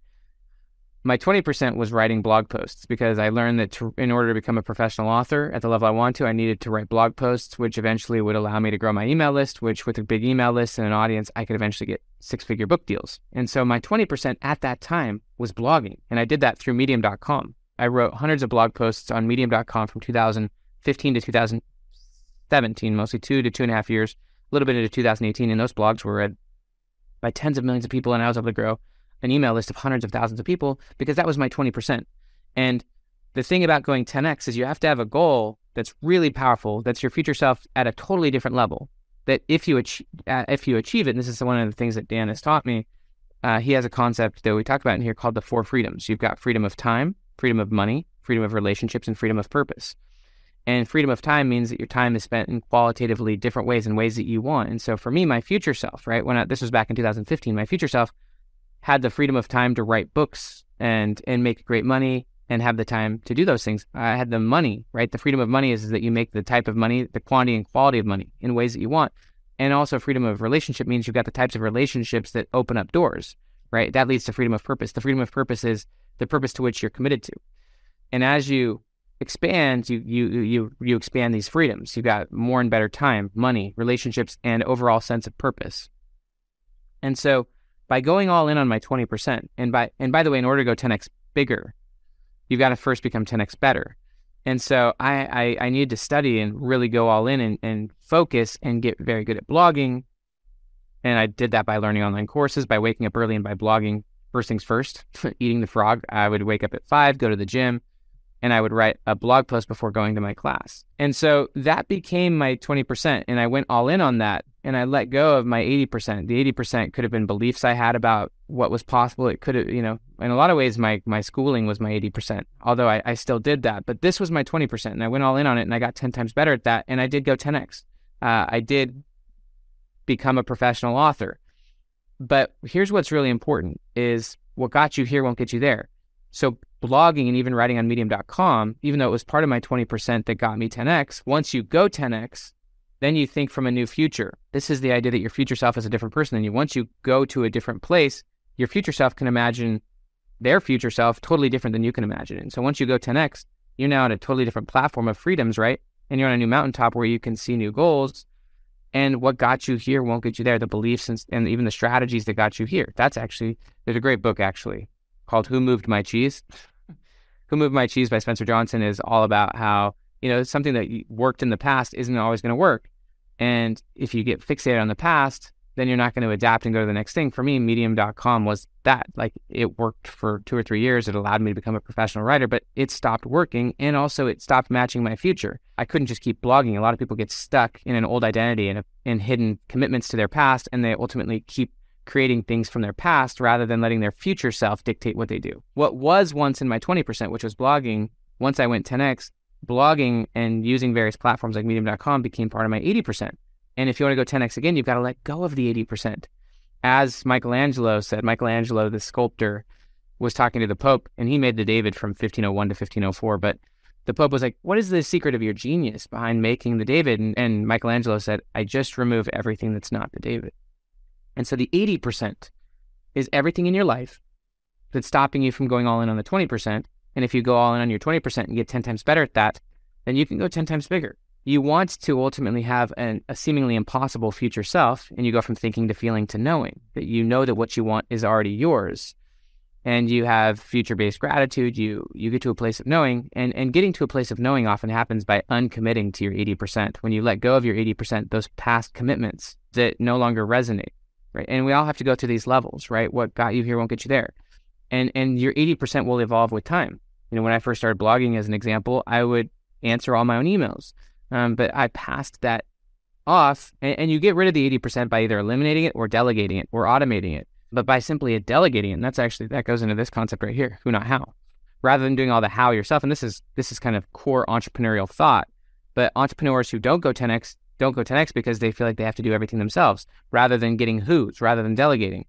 my 20% was writing blog posts because I learned that to, in order to become a professional author at the level I want to, I needed to write blog posts, which eventually would allow me to grow my email list, which with a big email list and an audience, I could eventually get six figure book deals. And so my 20% at that time was blogging. And I did that through medium.com. I wrote hundreds of blog posts on medium.com from 2015 to 2017, mostly two to two and a half years, a little bit into 2018. And those blogs were read by tens of millions of people, and I was able to grow an email list of hundreds of thousands of people because that was my 20%. And the thing about going 10x is you have to have a goal that's really powerful, that's your future self at a totally different level. That if you achieve, uh, if you achieve it, and this is one of the things that Dan has taught me, uh, he has a concept that we talk about in here called the four freedoms. You've got freedom of time, freedom of money, freedom of relationships, and freedom of purpose. And freedom of time means that your time is spent in qualitatively different ways in ways that you want. And so for me, my future self, right, when I, this was back in 2015, my future self had the freedom of time to write books and and make great money and have the time to do those things. I had the money, right? The freedom of money is, is that you make the type of money, the quantity and quality of money in ways that you want. And also freedom of relationship means you've got the types of relationships that open up doors, right? That leads to freedom of purpose. The freedom of purpose is the purpose to which you're committed to. And as you expand, you you you you expand these freedoms. You've got more and better time, money, relationships, and overall sense of purpose. And so by going all in on my 20%, and by and by the way, in order to go 10x bigger, you've got to first become 10x better. And so I, I, I needed to study and really go all in and, and focus and get very good at blogging. And I did that by learning online courses, by waking up early and by blogging first things first, eating the frog. I would wake up at five, go to the gym, and I would write a blog post before going to my class. And so that became my 20%. And I went all in on that and I let go of my 80%. The 80% could have been beliefs I had about what was possible. It could have, you know, in a lot of ways, my, my schooling was my 80%, although I, I still did that. But this was my 20%. And I went all in on it and I got 10 times better at that. And I did go 10x. Uh, I did become a professional author. But here's what's really important is what got you here won't get you there. So blogging and even writing on medium.com, even though it was part of my 20% that got me 10x, once you go 10x, then you think from a new future. This is the idea that your future self is a different person than you. Once you go to a different place, your future self can imagine their future self totally different than you can imagine. And so once you go 10x, you're now at a totally different platform of freedoms, right? And you're on a new mountaintop where you can see new goals. And what got you here won't get you there. The beliefs and, and even the strategies that got you here. That's actually, there's a great book actually called Who Moved My Cheese? Who Moved My Cheese by Spencer Johnson is all about how, you know, something that worked in the past isn't always going to work. And if you get fixated on the past, then you're not going to adapt and go to the next thing. For me, medium.com was that. Like it worked for two or three years. It allowed me to become a professional writer, but it stopped working. And also it stopped matching my future. I couldn't just keep blogging. A lot of people get stuck in an old identity and, in hidden commitments to their past, and they ultimately keep creating things from their past rather than letting their future self dictate what they do. What was once in my 20%, which was blogging, once I went 10x, blogging and using various platforms like medium.com became part of my 80%. And if you want to go 10x again, you've got to let go of the 80%. As Michelangelo said, Michelangelo, the sculptor, was talking to the Pope and he made the David from 1501 to 1504. But the Pope was like, What is the secret of your genius behind making the David? And, and Michelangelo said, I just remove everything that's not the David. And so the 80% is everything in your life that's stopping you from going all in on the 20%. And if you go all in on your 20% and get 10 times better at that, then you can go 10 times bigger. You want to ultimately have an, a seemingly impossible future self, and you go from thinking to feeling to knowing that you know that what you want is already yours. And you have future based gratitude. You you get to a place of knowing, and, and getting to a place of knowing often happens by uncommitting to your 80%. When you let go of your 80%, those past commitments that no longer resonate right? And we all have to go through these levels, right? What got you here won't get you there. And and your 80% will evolve with time. You know, when I first started blogging as an example, I would answer all my own emails. Um, but I passed that off, and, and, you get rid of the 80% by either eliminating it or delegating it or automating it. But by simply delegating it, and that's actually that goes into this concept right here, who not how, rather than doing all the how yourself. And this is this is kind of core entrepreneurial thought. But entrepreneurs who don't go 10x don't go 10x because they feel like they have to do everything themselves, rather than getting who's, rather than delegating.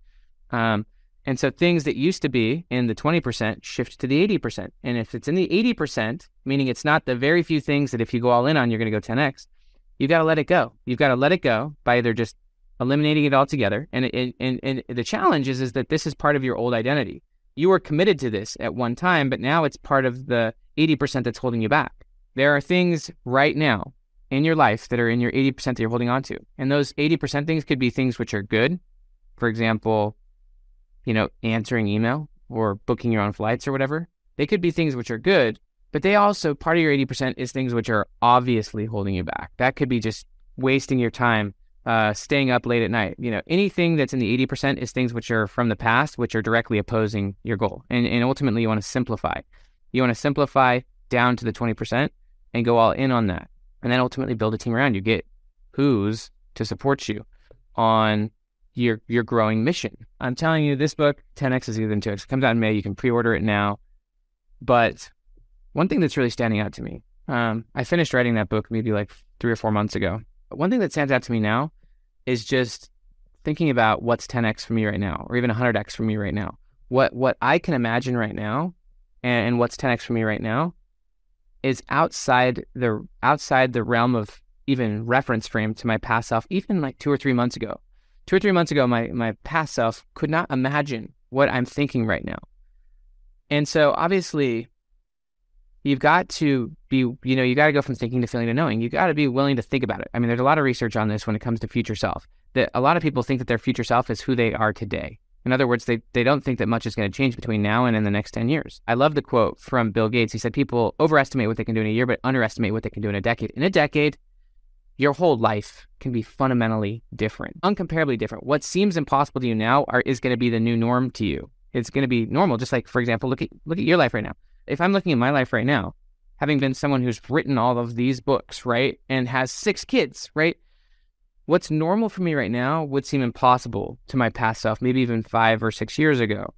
Um, and so things that used to be in the 20% shift to the 80%. And if it's in the 80%, meaning it's not the very few things that if you go all in on, you're going to go 10x, you've got to let it go. You've got to let it go by either just eliminating it altogether. And, it, and, and the challenge is, is that this is part of your old identity. You were committed to this at one time, but now it's part of the 80% that's holding you back. There are things right now in your life that are in your 80% that you're holding on to. And those 80% things could be things which are good. For example, you know, answering email or booking your own flights or whatever. They could be things which are good, but they also, part of your 80% is things which are obviously holding you back. That could be just wasting your time, uh, staying up late at night. You know, anything that's in the 80% is things which are from the past, which are directly opposing your goal. And, and ultimately, you want to simplify. You want to simplify down to the 20% and go all in on that. And then ultimately build a team around you. Get who's to support you on your your growing mission. I'm telling you, this book, 10x is easier than 2x. It comes out in May. You can pre-order it now. But one thing that's really standing out to me, um, I finished writing that book maybe like three or four months ago. But one thing that stands out to me now is just thinking about what's 10x for me right now, or even 100x for me right now. What what I can imagine right now, and, and what's 10x for me right now, is outside the outside the realm of even reference frame to my past self, even like two or three months ago two or three months ago, my my past self could not imagine what I'm thinking right now. And so obviously you've got to be, you know, you got to go from thinking to feeling to knowing. You got to be willing to think about it. I mean, there's a lot of research on this when it comes to future self. That a lot of people think that their future self is who they are today. In other words, they, they don't think that much is going to change between now and in the next 10 years. I love the quote from Bill Gates. He said, People overestimate what they can do in a year, but underestimate what they can do in a decade. In a decade, your whole life can be fundamentally different, uncomparably different. What seems impossible to you now are, is going to be the new norm to you. It's going to be normal. Just like, for example, look at look at your life right now. If I'm looking at my life right now, having been someone who's written all of these books, right, and has six kids, right, what's normal for me right now would seem impossible to my past self, maybe even five or six years ago.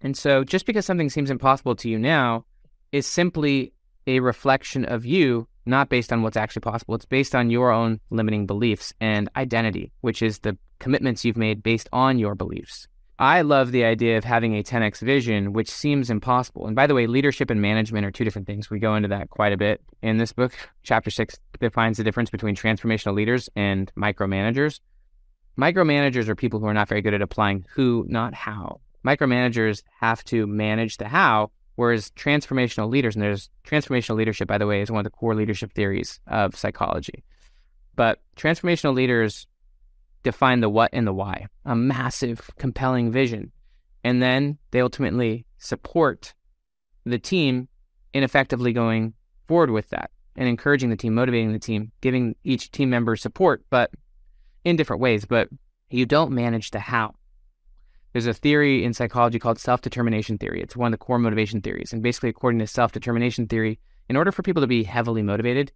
And so, just because something seems impossible to you now is simply a reflection of you not based on what's actually possible. It's based on your own limiting beliefs and identity, which is the commitments you've made based on your beliefs. I love the idea of having a 10x vision, which seems impossible. And by the way, leadership and management are two different things. We go into that quite a bit in this book. Chapter six defines the difference between transformational leaders and micromanagers. Micromanagers are people who are not very good at applying who, not how. Micromanagers have to manage the how Whereas transformational leaders, and there's transformational leadership, by the way, is one of the core leadership theories of psychology. But transformational leaders define the what and the why, a massive, compelling vision. And then they ultimately support the team in effectively going forward with that and encouraging the team, motivating the team, giving each team member support, but in different ways. But you don't manage the how. There's a theory in psychology called self determination theory. It's one of the core motivation theories. And basically, according to self determination theory, in order for people to be heavily motivated,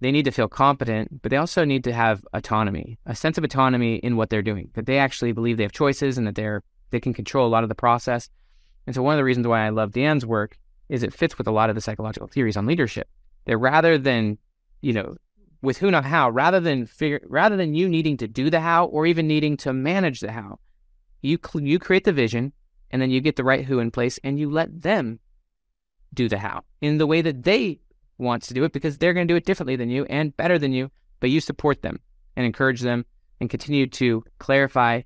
they need to feel competent, but they also need to have autonomy, a sense of autonomy in what they're doing, that they actually believe they have choices and that they're they can control a lot of the process. And so one of the reasons why I love Dan's work is it fits with a lot of the psychological theories on leadership. That rather than, you know, with who not how, rather than figure rather than you needing to do the how or even needing to manage the how, you cl- you create the vision, and then you get the right who in place, and you let them do the how in the way that they want to do it because they're going to do it differently than you and better than you. But you support them and encourage them and continue to clarify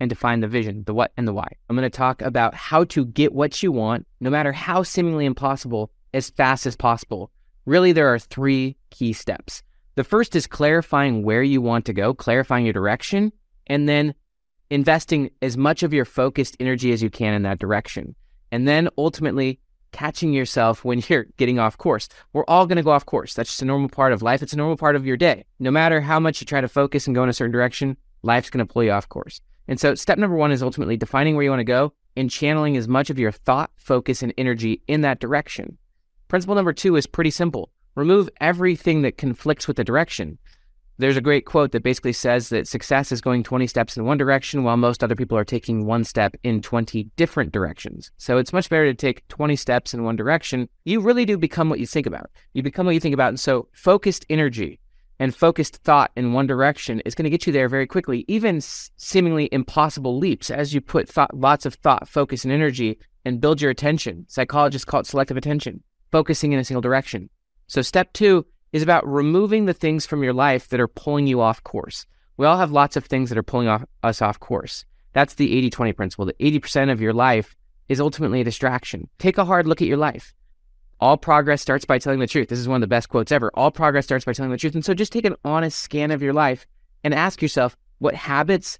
and define the vision, the what and the why. I'm going to talk about how to get what you want, no matter how seemingly impossible, as fast as possible. Really, there are three key steps. The first is clarifying where you want to go, clarifying your direction, and then investing as much of your focused energy as you can in that direction. And then ultimately catching yourself when you're getting off course. We're all going to go off course. That's just a normal part of life. It's a normal part of your day. No matter how much you try to focus and go in a certain direction, life's going to pull you off course. And so step number one is ultimately defining where you want to go and channeling as much of your thought, focus, and energy in that direction. Principle number two is pretty simple. Remove everything that conflicts with the direction. There's a great quote that basically says that success is going 20 steps in one direction while most other people are taking one step in 20 different directions. So it's much better to take 20 steps in one direction. You really do become what you think about. You become what you think about. And so focused energy and focused thought in one direction is going to get you there very quickly, even seemingly impossible leaps as you put thought, lots of thought, focus, and energy and build your attention. Psychologists call it selective attention, focusing in a single direction. So step two is about removing the things from your life that are pulling you off course. We all have lots of things that are pulling off, us off course. That's the 80 20 principle. That 80% of your life is ultimately a distraction. Take a hard look at your life. All progress starts by telling the truth. This is one of the best quotes ever. All progress starts by telling the truth. And so just take an honest scan of your life and ask yourself what habits,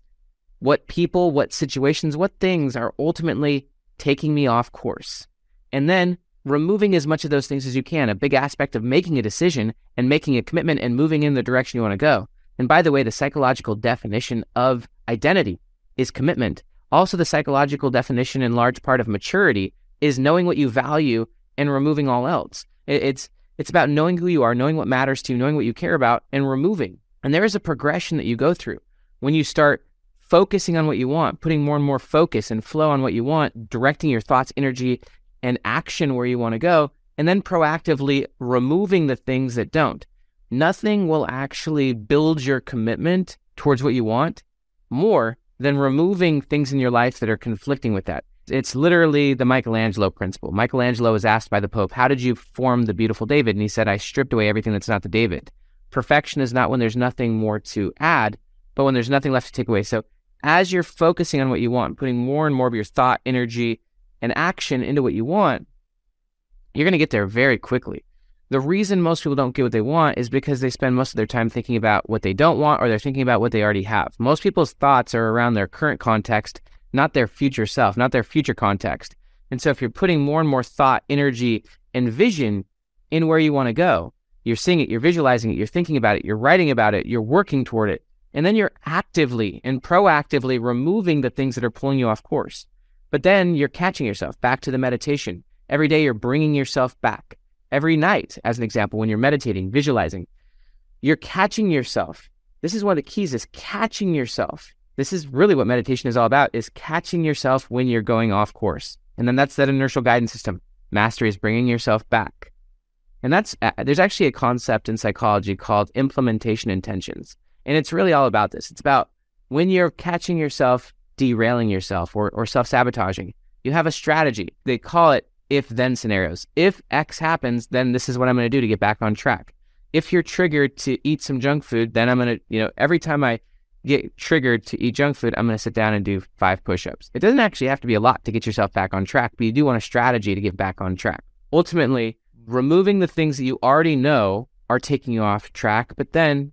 what people, what situations, what things are ultimately taking me off course. And then removing as much of those things as you can, a big aspect of making a decision and making a commitment and moving in the direction you want to go. And by the way, the psychological definition of identity is commitment. Also, the psychological definition in large part of maturity is knowing what you value and removing all else. It's it's about knowing who you are, knowing what matters to you, knowing what you care about, and removing. And there is a progression that you go through when you start focusing on what you want, putting more and more focus and flow on what you want, directing your thoughts, energy, and action where you want to go, and then proactively removing the things that don't. Nothing will actually build your commitment towards what you want more than removing things in your life that are conflicting with that. It's literally the Michelangelo principle. Michelangelo was asked by the Pope, How did you form the beautiful David? And he said, I stripped away everything that's not the David. Perfection is not when there's nothing more to add, but when there's nothing left to take away. So as you're focusing on what you want, putting more and more of your thought, energy, and action into what you want, you're going to get there very quickly. The reason most people don't get what they want is because they spend most of their time thinking about what they don't want or they're thinking about what they already have. Most people's thoughts are around their current context, not their future self, not their future context. And so if you're putting more and more thought, energy, and vision in where you want to go, you're seeing it, you're visualizing it, you're thinking about it, you're writing about it, you're working toward it, and then you're actively and proactively removing the things that are pulling you off course. But then you're catching yourself back to the meditation. Every day you're bringing yourself back. Every night, as an example, when you're meditating, visualizing, you're catching yourself. This is one of the keys is catching yourself. This is really what meditation is all about is catching yourself when you're going off course. And then that's that inertial guidance system. Mastery is bringing yourself back. And that's uh, there's actually a concept in psychology called implementation intentions. And it's really all about this. It's about when you're catching yourself derailing yourself or, or self sabotaging. You have a strategy. They call it if then scenarios. If X happens, then this is what I'm going to do to get back on track. If you're triggered to eat some junk food, then I'm going to, you know, every time I get triggered to eat junk food, I'm going to sit down and do five push ups. It doesn't actually have to be a lot to get yourself back on track, but you do want a strategy to get back on track. Ultimately, removing the things that you already know are taking you off track, but then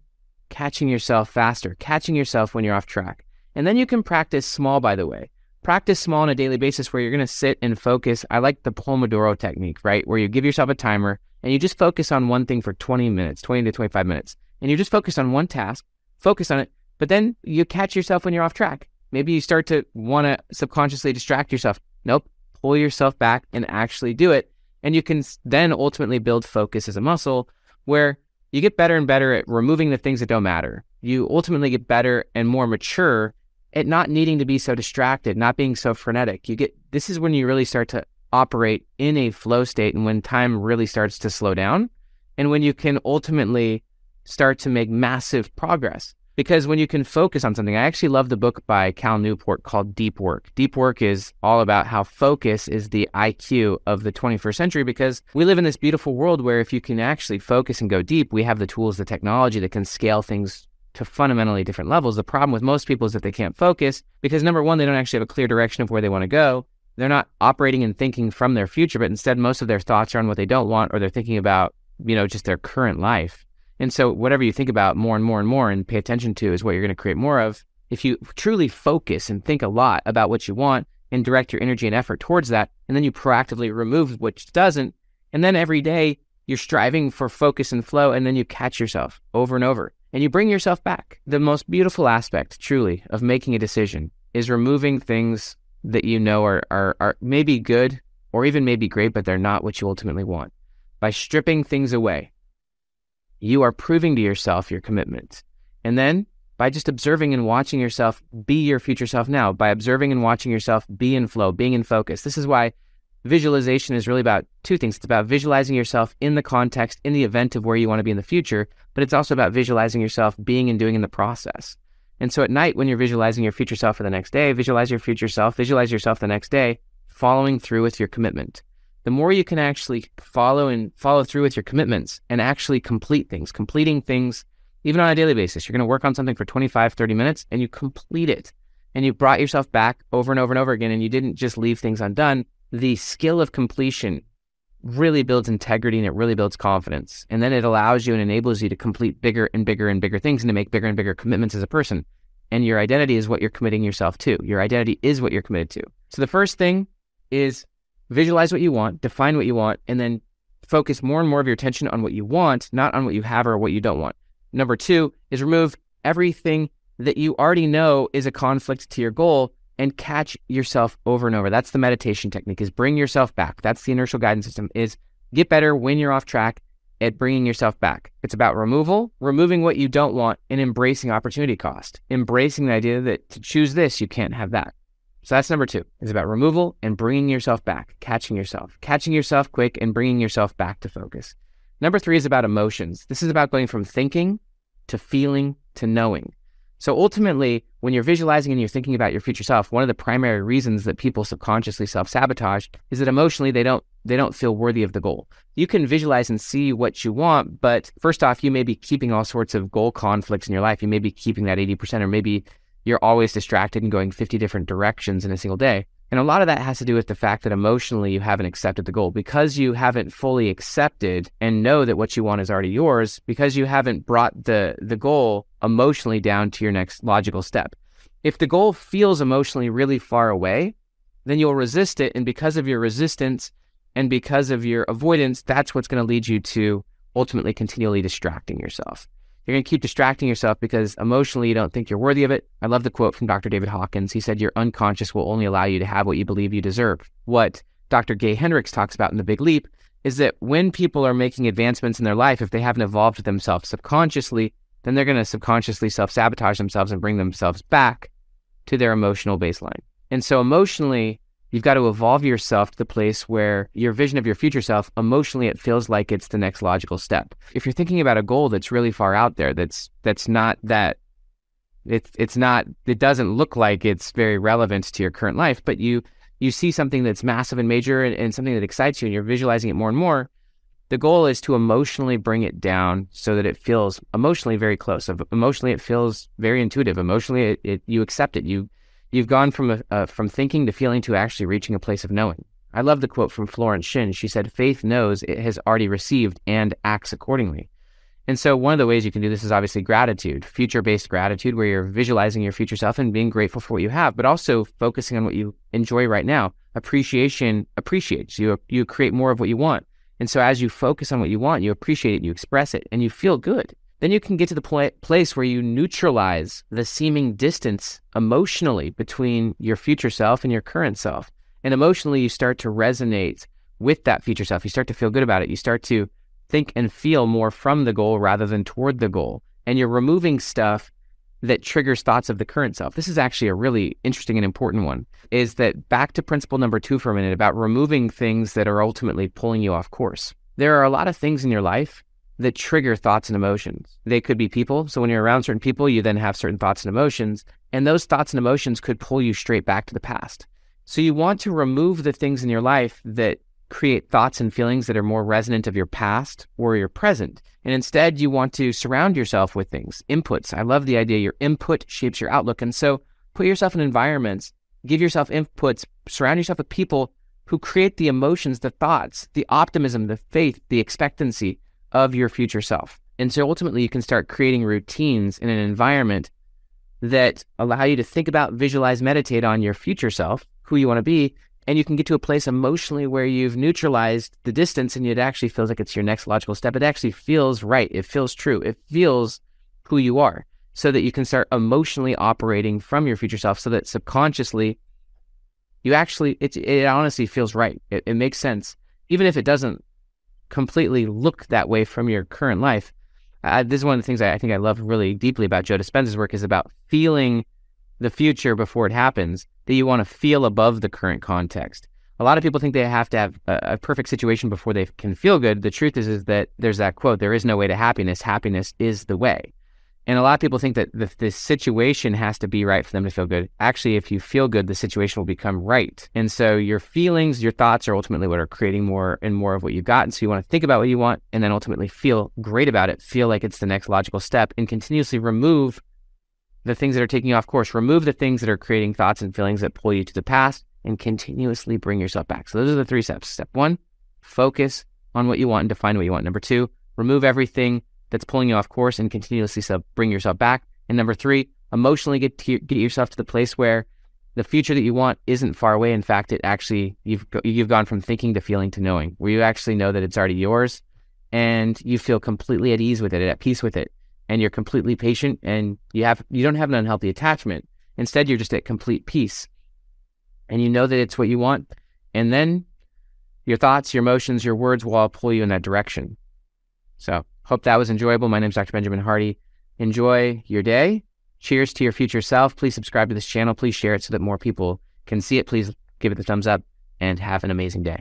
catching yourself faster, catching yourself when you're off track. And then you can practice small, by the way. Practice small on a daily basis where you're going to sit and focus. I like the Pomodoro technique, right? Where you give yourself a timer and you just focus on one thing for 20 minutes, 20 to 25 minutes. And you just focus on one task, focus on it, but then you catch yourself when you're off track. Maybe you start to want to subconsciously distract yourself. Nope. Pull yourself back and actually do it. And you can then ultimately build focus as a muscle where you get better and better at removing the things that don't matter. You ultimately get better and more mature at not needing to be so distracted, not being so frenetic. You get this is when you really start to operate in a flow state and when time really starts to slow down and when you can ultimately start to make massive progress. Because when you can focus on something, I actually love the book by Cal Newport called Deep Work. Deep Work is all about how focus is the IQ of the 21st century because we live in this beautiful world where if you can actually focus and go deep, we have the tools, the technology that can scale things to fundamentally different levels. The problem with most people is that they can't focus because number one, they don't actually have a clear direction of where they want to go. They're not operating and thinking from their future, but instead most of their thoughts are on what they don't want or they're thinking about, you know, just their current life. And so whatever you think about more and more and more and pay attention to is what you're going to create more of. If you truly focus and think a lot about what you want and direct your energy and effort towards that, and then you proactively remove which doesn't, and then every day you're striving for focus and flow, and then you catch yourself over and over and you bring yourself back. The most beautiful aspect, truly, of making a decision is removing things that you know are, are, are maybe good or even maybe great, but they're not what you ultimately want. By stripping things away, you are proving to yourself your commitment. And then by just observing and watching yourself be your future self now, by observing and watching yourself be in flow, being in focus. This is why visualization is really about two things. It's about visualizing yourself in the context, in the event of where you want to be in the future, but it's also about visualizing yourself being and doing in the process. And so at night, when you're visualizing your future self for the next day, visualize your future self, visualize yourself the next day, following through with your commitment. The more you can actually follow and follow through with your commitments and actually complete things, completing things even on a daily basis. You're going to work on something for 25, 30 minutes and you complete it. And you brought yourself back over and over and over again and you didn't just leave things undone. The skill of completion really builds integrity and it really builds confidence. And then it allows you and enables you to complete bigger and bigger and bigger things and to make bigger and bigger commitments as a person. And your identity is what you're committing yourself to. Your identity is what you're committed to. So the first thing is visualize what you want, define what you want, and then focus more and more of your attention on what you want, not on what you have or what you don't want. Number two is remove everything that you already know is a conflict to your goal and catch yourself over and over. That's the meditation technique is bring yourself back. That's the inertial guidance system is get better when you're off track at bringing yourself back. It's about removal, removing what you don't want and embracing opportunity cost, embracing the idea that to choose this, you can't have that. So that's number two. It's about removal and bringing yourself back, catching yourself, catching yourself quick and bringing yourself back to focus. Number three is about emotions. This is about going from thinking to feeling to knowing. So ultimately, when you're visualizing and you're thinking about your future self, one of the primary reasons that people subconsciously self-sabotage is that emotionally they don't they don't feel worthy of the goal. You can visualize and see what you want, but first off, you may be keeping all sorts of goal conflicts in your life. You may be keeping that 80% or maybe you're always distracted and going 50 different directions in a single day. And a lot of that has to do with the fact that emotionally you haven't accepted the goal because you haven't fully accepted and know that what you want is already yours because you haven't brought the the goal emotionally down to your next logical step. If the goal feels emotionally really far away, then you'll resist it and because of your resistance and because of your avoidance, that's what's going to lead you to ultimately continually distracting yourself. You're going to keep distracting yourself because emotionally you don't think you're worthy of it. I love the quote from Dr. David Hawkins. He said, Your unconscious will only allow you to have what you believe you deserve. What Dr. Gay Hendricks talks about in The Big Leap is that when people are making advancements in their life, if they haven't evolved themselves subconsciously, then they're going to subconsciously self sabotage themselves and bring themselves back to their emotional baseline. And so, emotionally, You've got to evolve yourself to the place where your vision of your future self, emotionally, it feels like it's the next logical step. If you're thinking about a goal that's really far out there, that's that's not that it's it's not it doesn't look like it's very relevant to your current life, but you you see something that's massive and major and, and something that excites you and you're visualizing it more and more, the goal is to emotionally bring it down so that it feels emotionally very close. Emotionally, it feels very intuitive. Emotionally, it, it you accept it. You You've gone from a, uh, from thinking to feeling to actually reaching a place of knowing. I love the quote from Florence Shinn. She said, "Faith knows it has already received and acts accordingly." And so, one of the ways you can do this is obviously gratitude, future-based gratitude, where you're visualizing your future self and being grateful for what you have, but also focusing on what you enjoy right now. Appreciation appreciates you. You create more of what you want, and so as you focus on what you want, you appreciate it, you express it, and you feel good then you can get to the pl- place where you neutralize the seeming distance emotionally between your future self and your current self. And emotionally, you start to resonate with that future self. You start to feel good about it. You start to think and feel more from the goal rather than toward the goal. And you're removing stuff that triggers thoughts of the current self. This is actually a really interesting and important one. Is that back to principle number two for a minute about removing things that are ultimately pulling you off course. There are a lot of things in your life that trigger thoughts and emotions. They could be people. So when you're around certain people, you then have certain thoughts and emotions, and those thoughts and emotions could pull you straight back to the past. So you want to remove the things in your life that create thoughts and feelings that are more resonant of your past or your present. And instead, you want to surround yourself with things, inputs. I love the idea your input shapes your outlook. And so put yourself in environments, give yourself inputs, surround yourself with people who create the emotions, the thoughts, the optimism, the faith, the expectancy, of your future self. And so ultimately, you can start creating routines in an environment that allow you to think about, visualize, meditate on your future self, who you want to be. And you can get to a place emotionally where you've neutralized the distance and it actually feels like it's your next logical step. It actually feels right. It feels true. It feels who you are so that you can start emotionally operating from your future self so that subconsciously you actually, it, it honestly feels right. It, it makes sense. Even if it doesn't completely look that way from your current life, this is one of the things I, I think I love really deeply about Joe Dispenza's work is about feeling the future before it happens. That you want to feel above the current context. A lot of people think they have to have a, a perfect situation before they can feel good. The truth is, is that there's that quote: "There is no way to happiness. Happiness is the way." And a lot of people think that the, the situation has to be right for them to feel good. Actually, if you feel good, the situation will become right. And so your feelings, your thoughts are ultimately what are creating more and more of what you've got. And so you want to think about what you want and then ultimately feel great about it, feel like it's the next logical step, and continuously remove the things that are taking you off course. Remove the things that are creating thoughts and feelings that pull you to the past and continuously bring yourself back. So those are the three steps. Step one, focus on what you want and define what you want. Number two, remove everything that's pulling you off course and continuously sub- bring yourself back. And number three, emotionally get to, get yourself to the place where the future that you want isn't far away. In fact, it actually you've you've gone from thinking to feeling to knowing, where you actually know that it's already yours, and you feel completely at ease with it, at peace with it, and you're completely patient, and you have you don't have an unhealthy attachment. Instead, you're just at complete peace, and you know that it's what you want, and then your thoughts, your emotions, your words will all pull you in that direction. So Hope that was enjoyable. My name is Dr. Benjamin Hardy. Enjoy your day. Cheers to your future self. Please subscribe to this channel. Please share it so that more people can see it. Please give it the thumbs up and have an amazing day.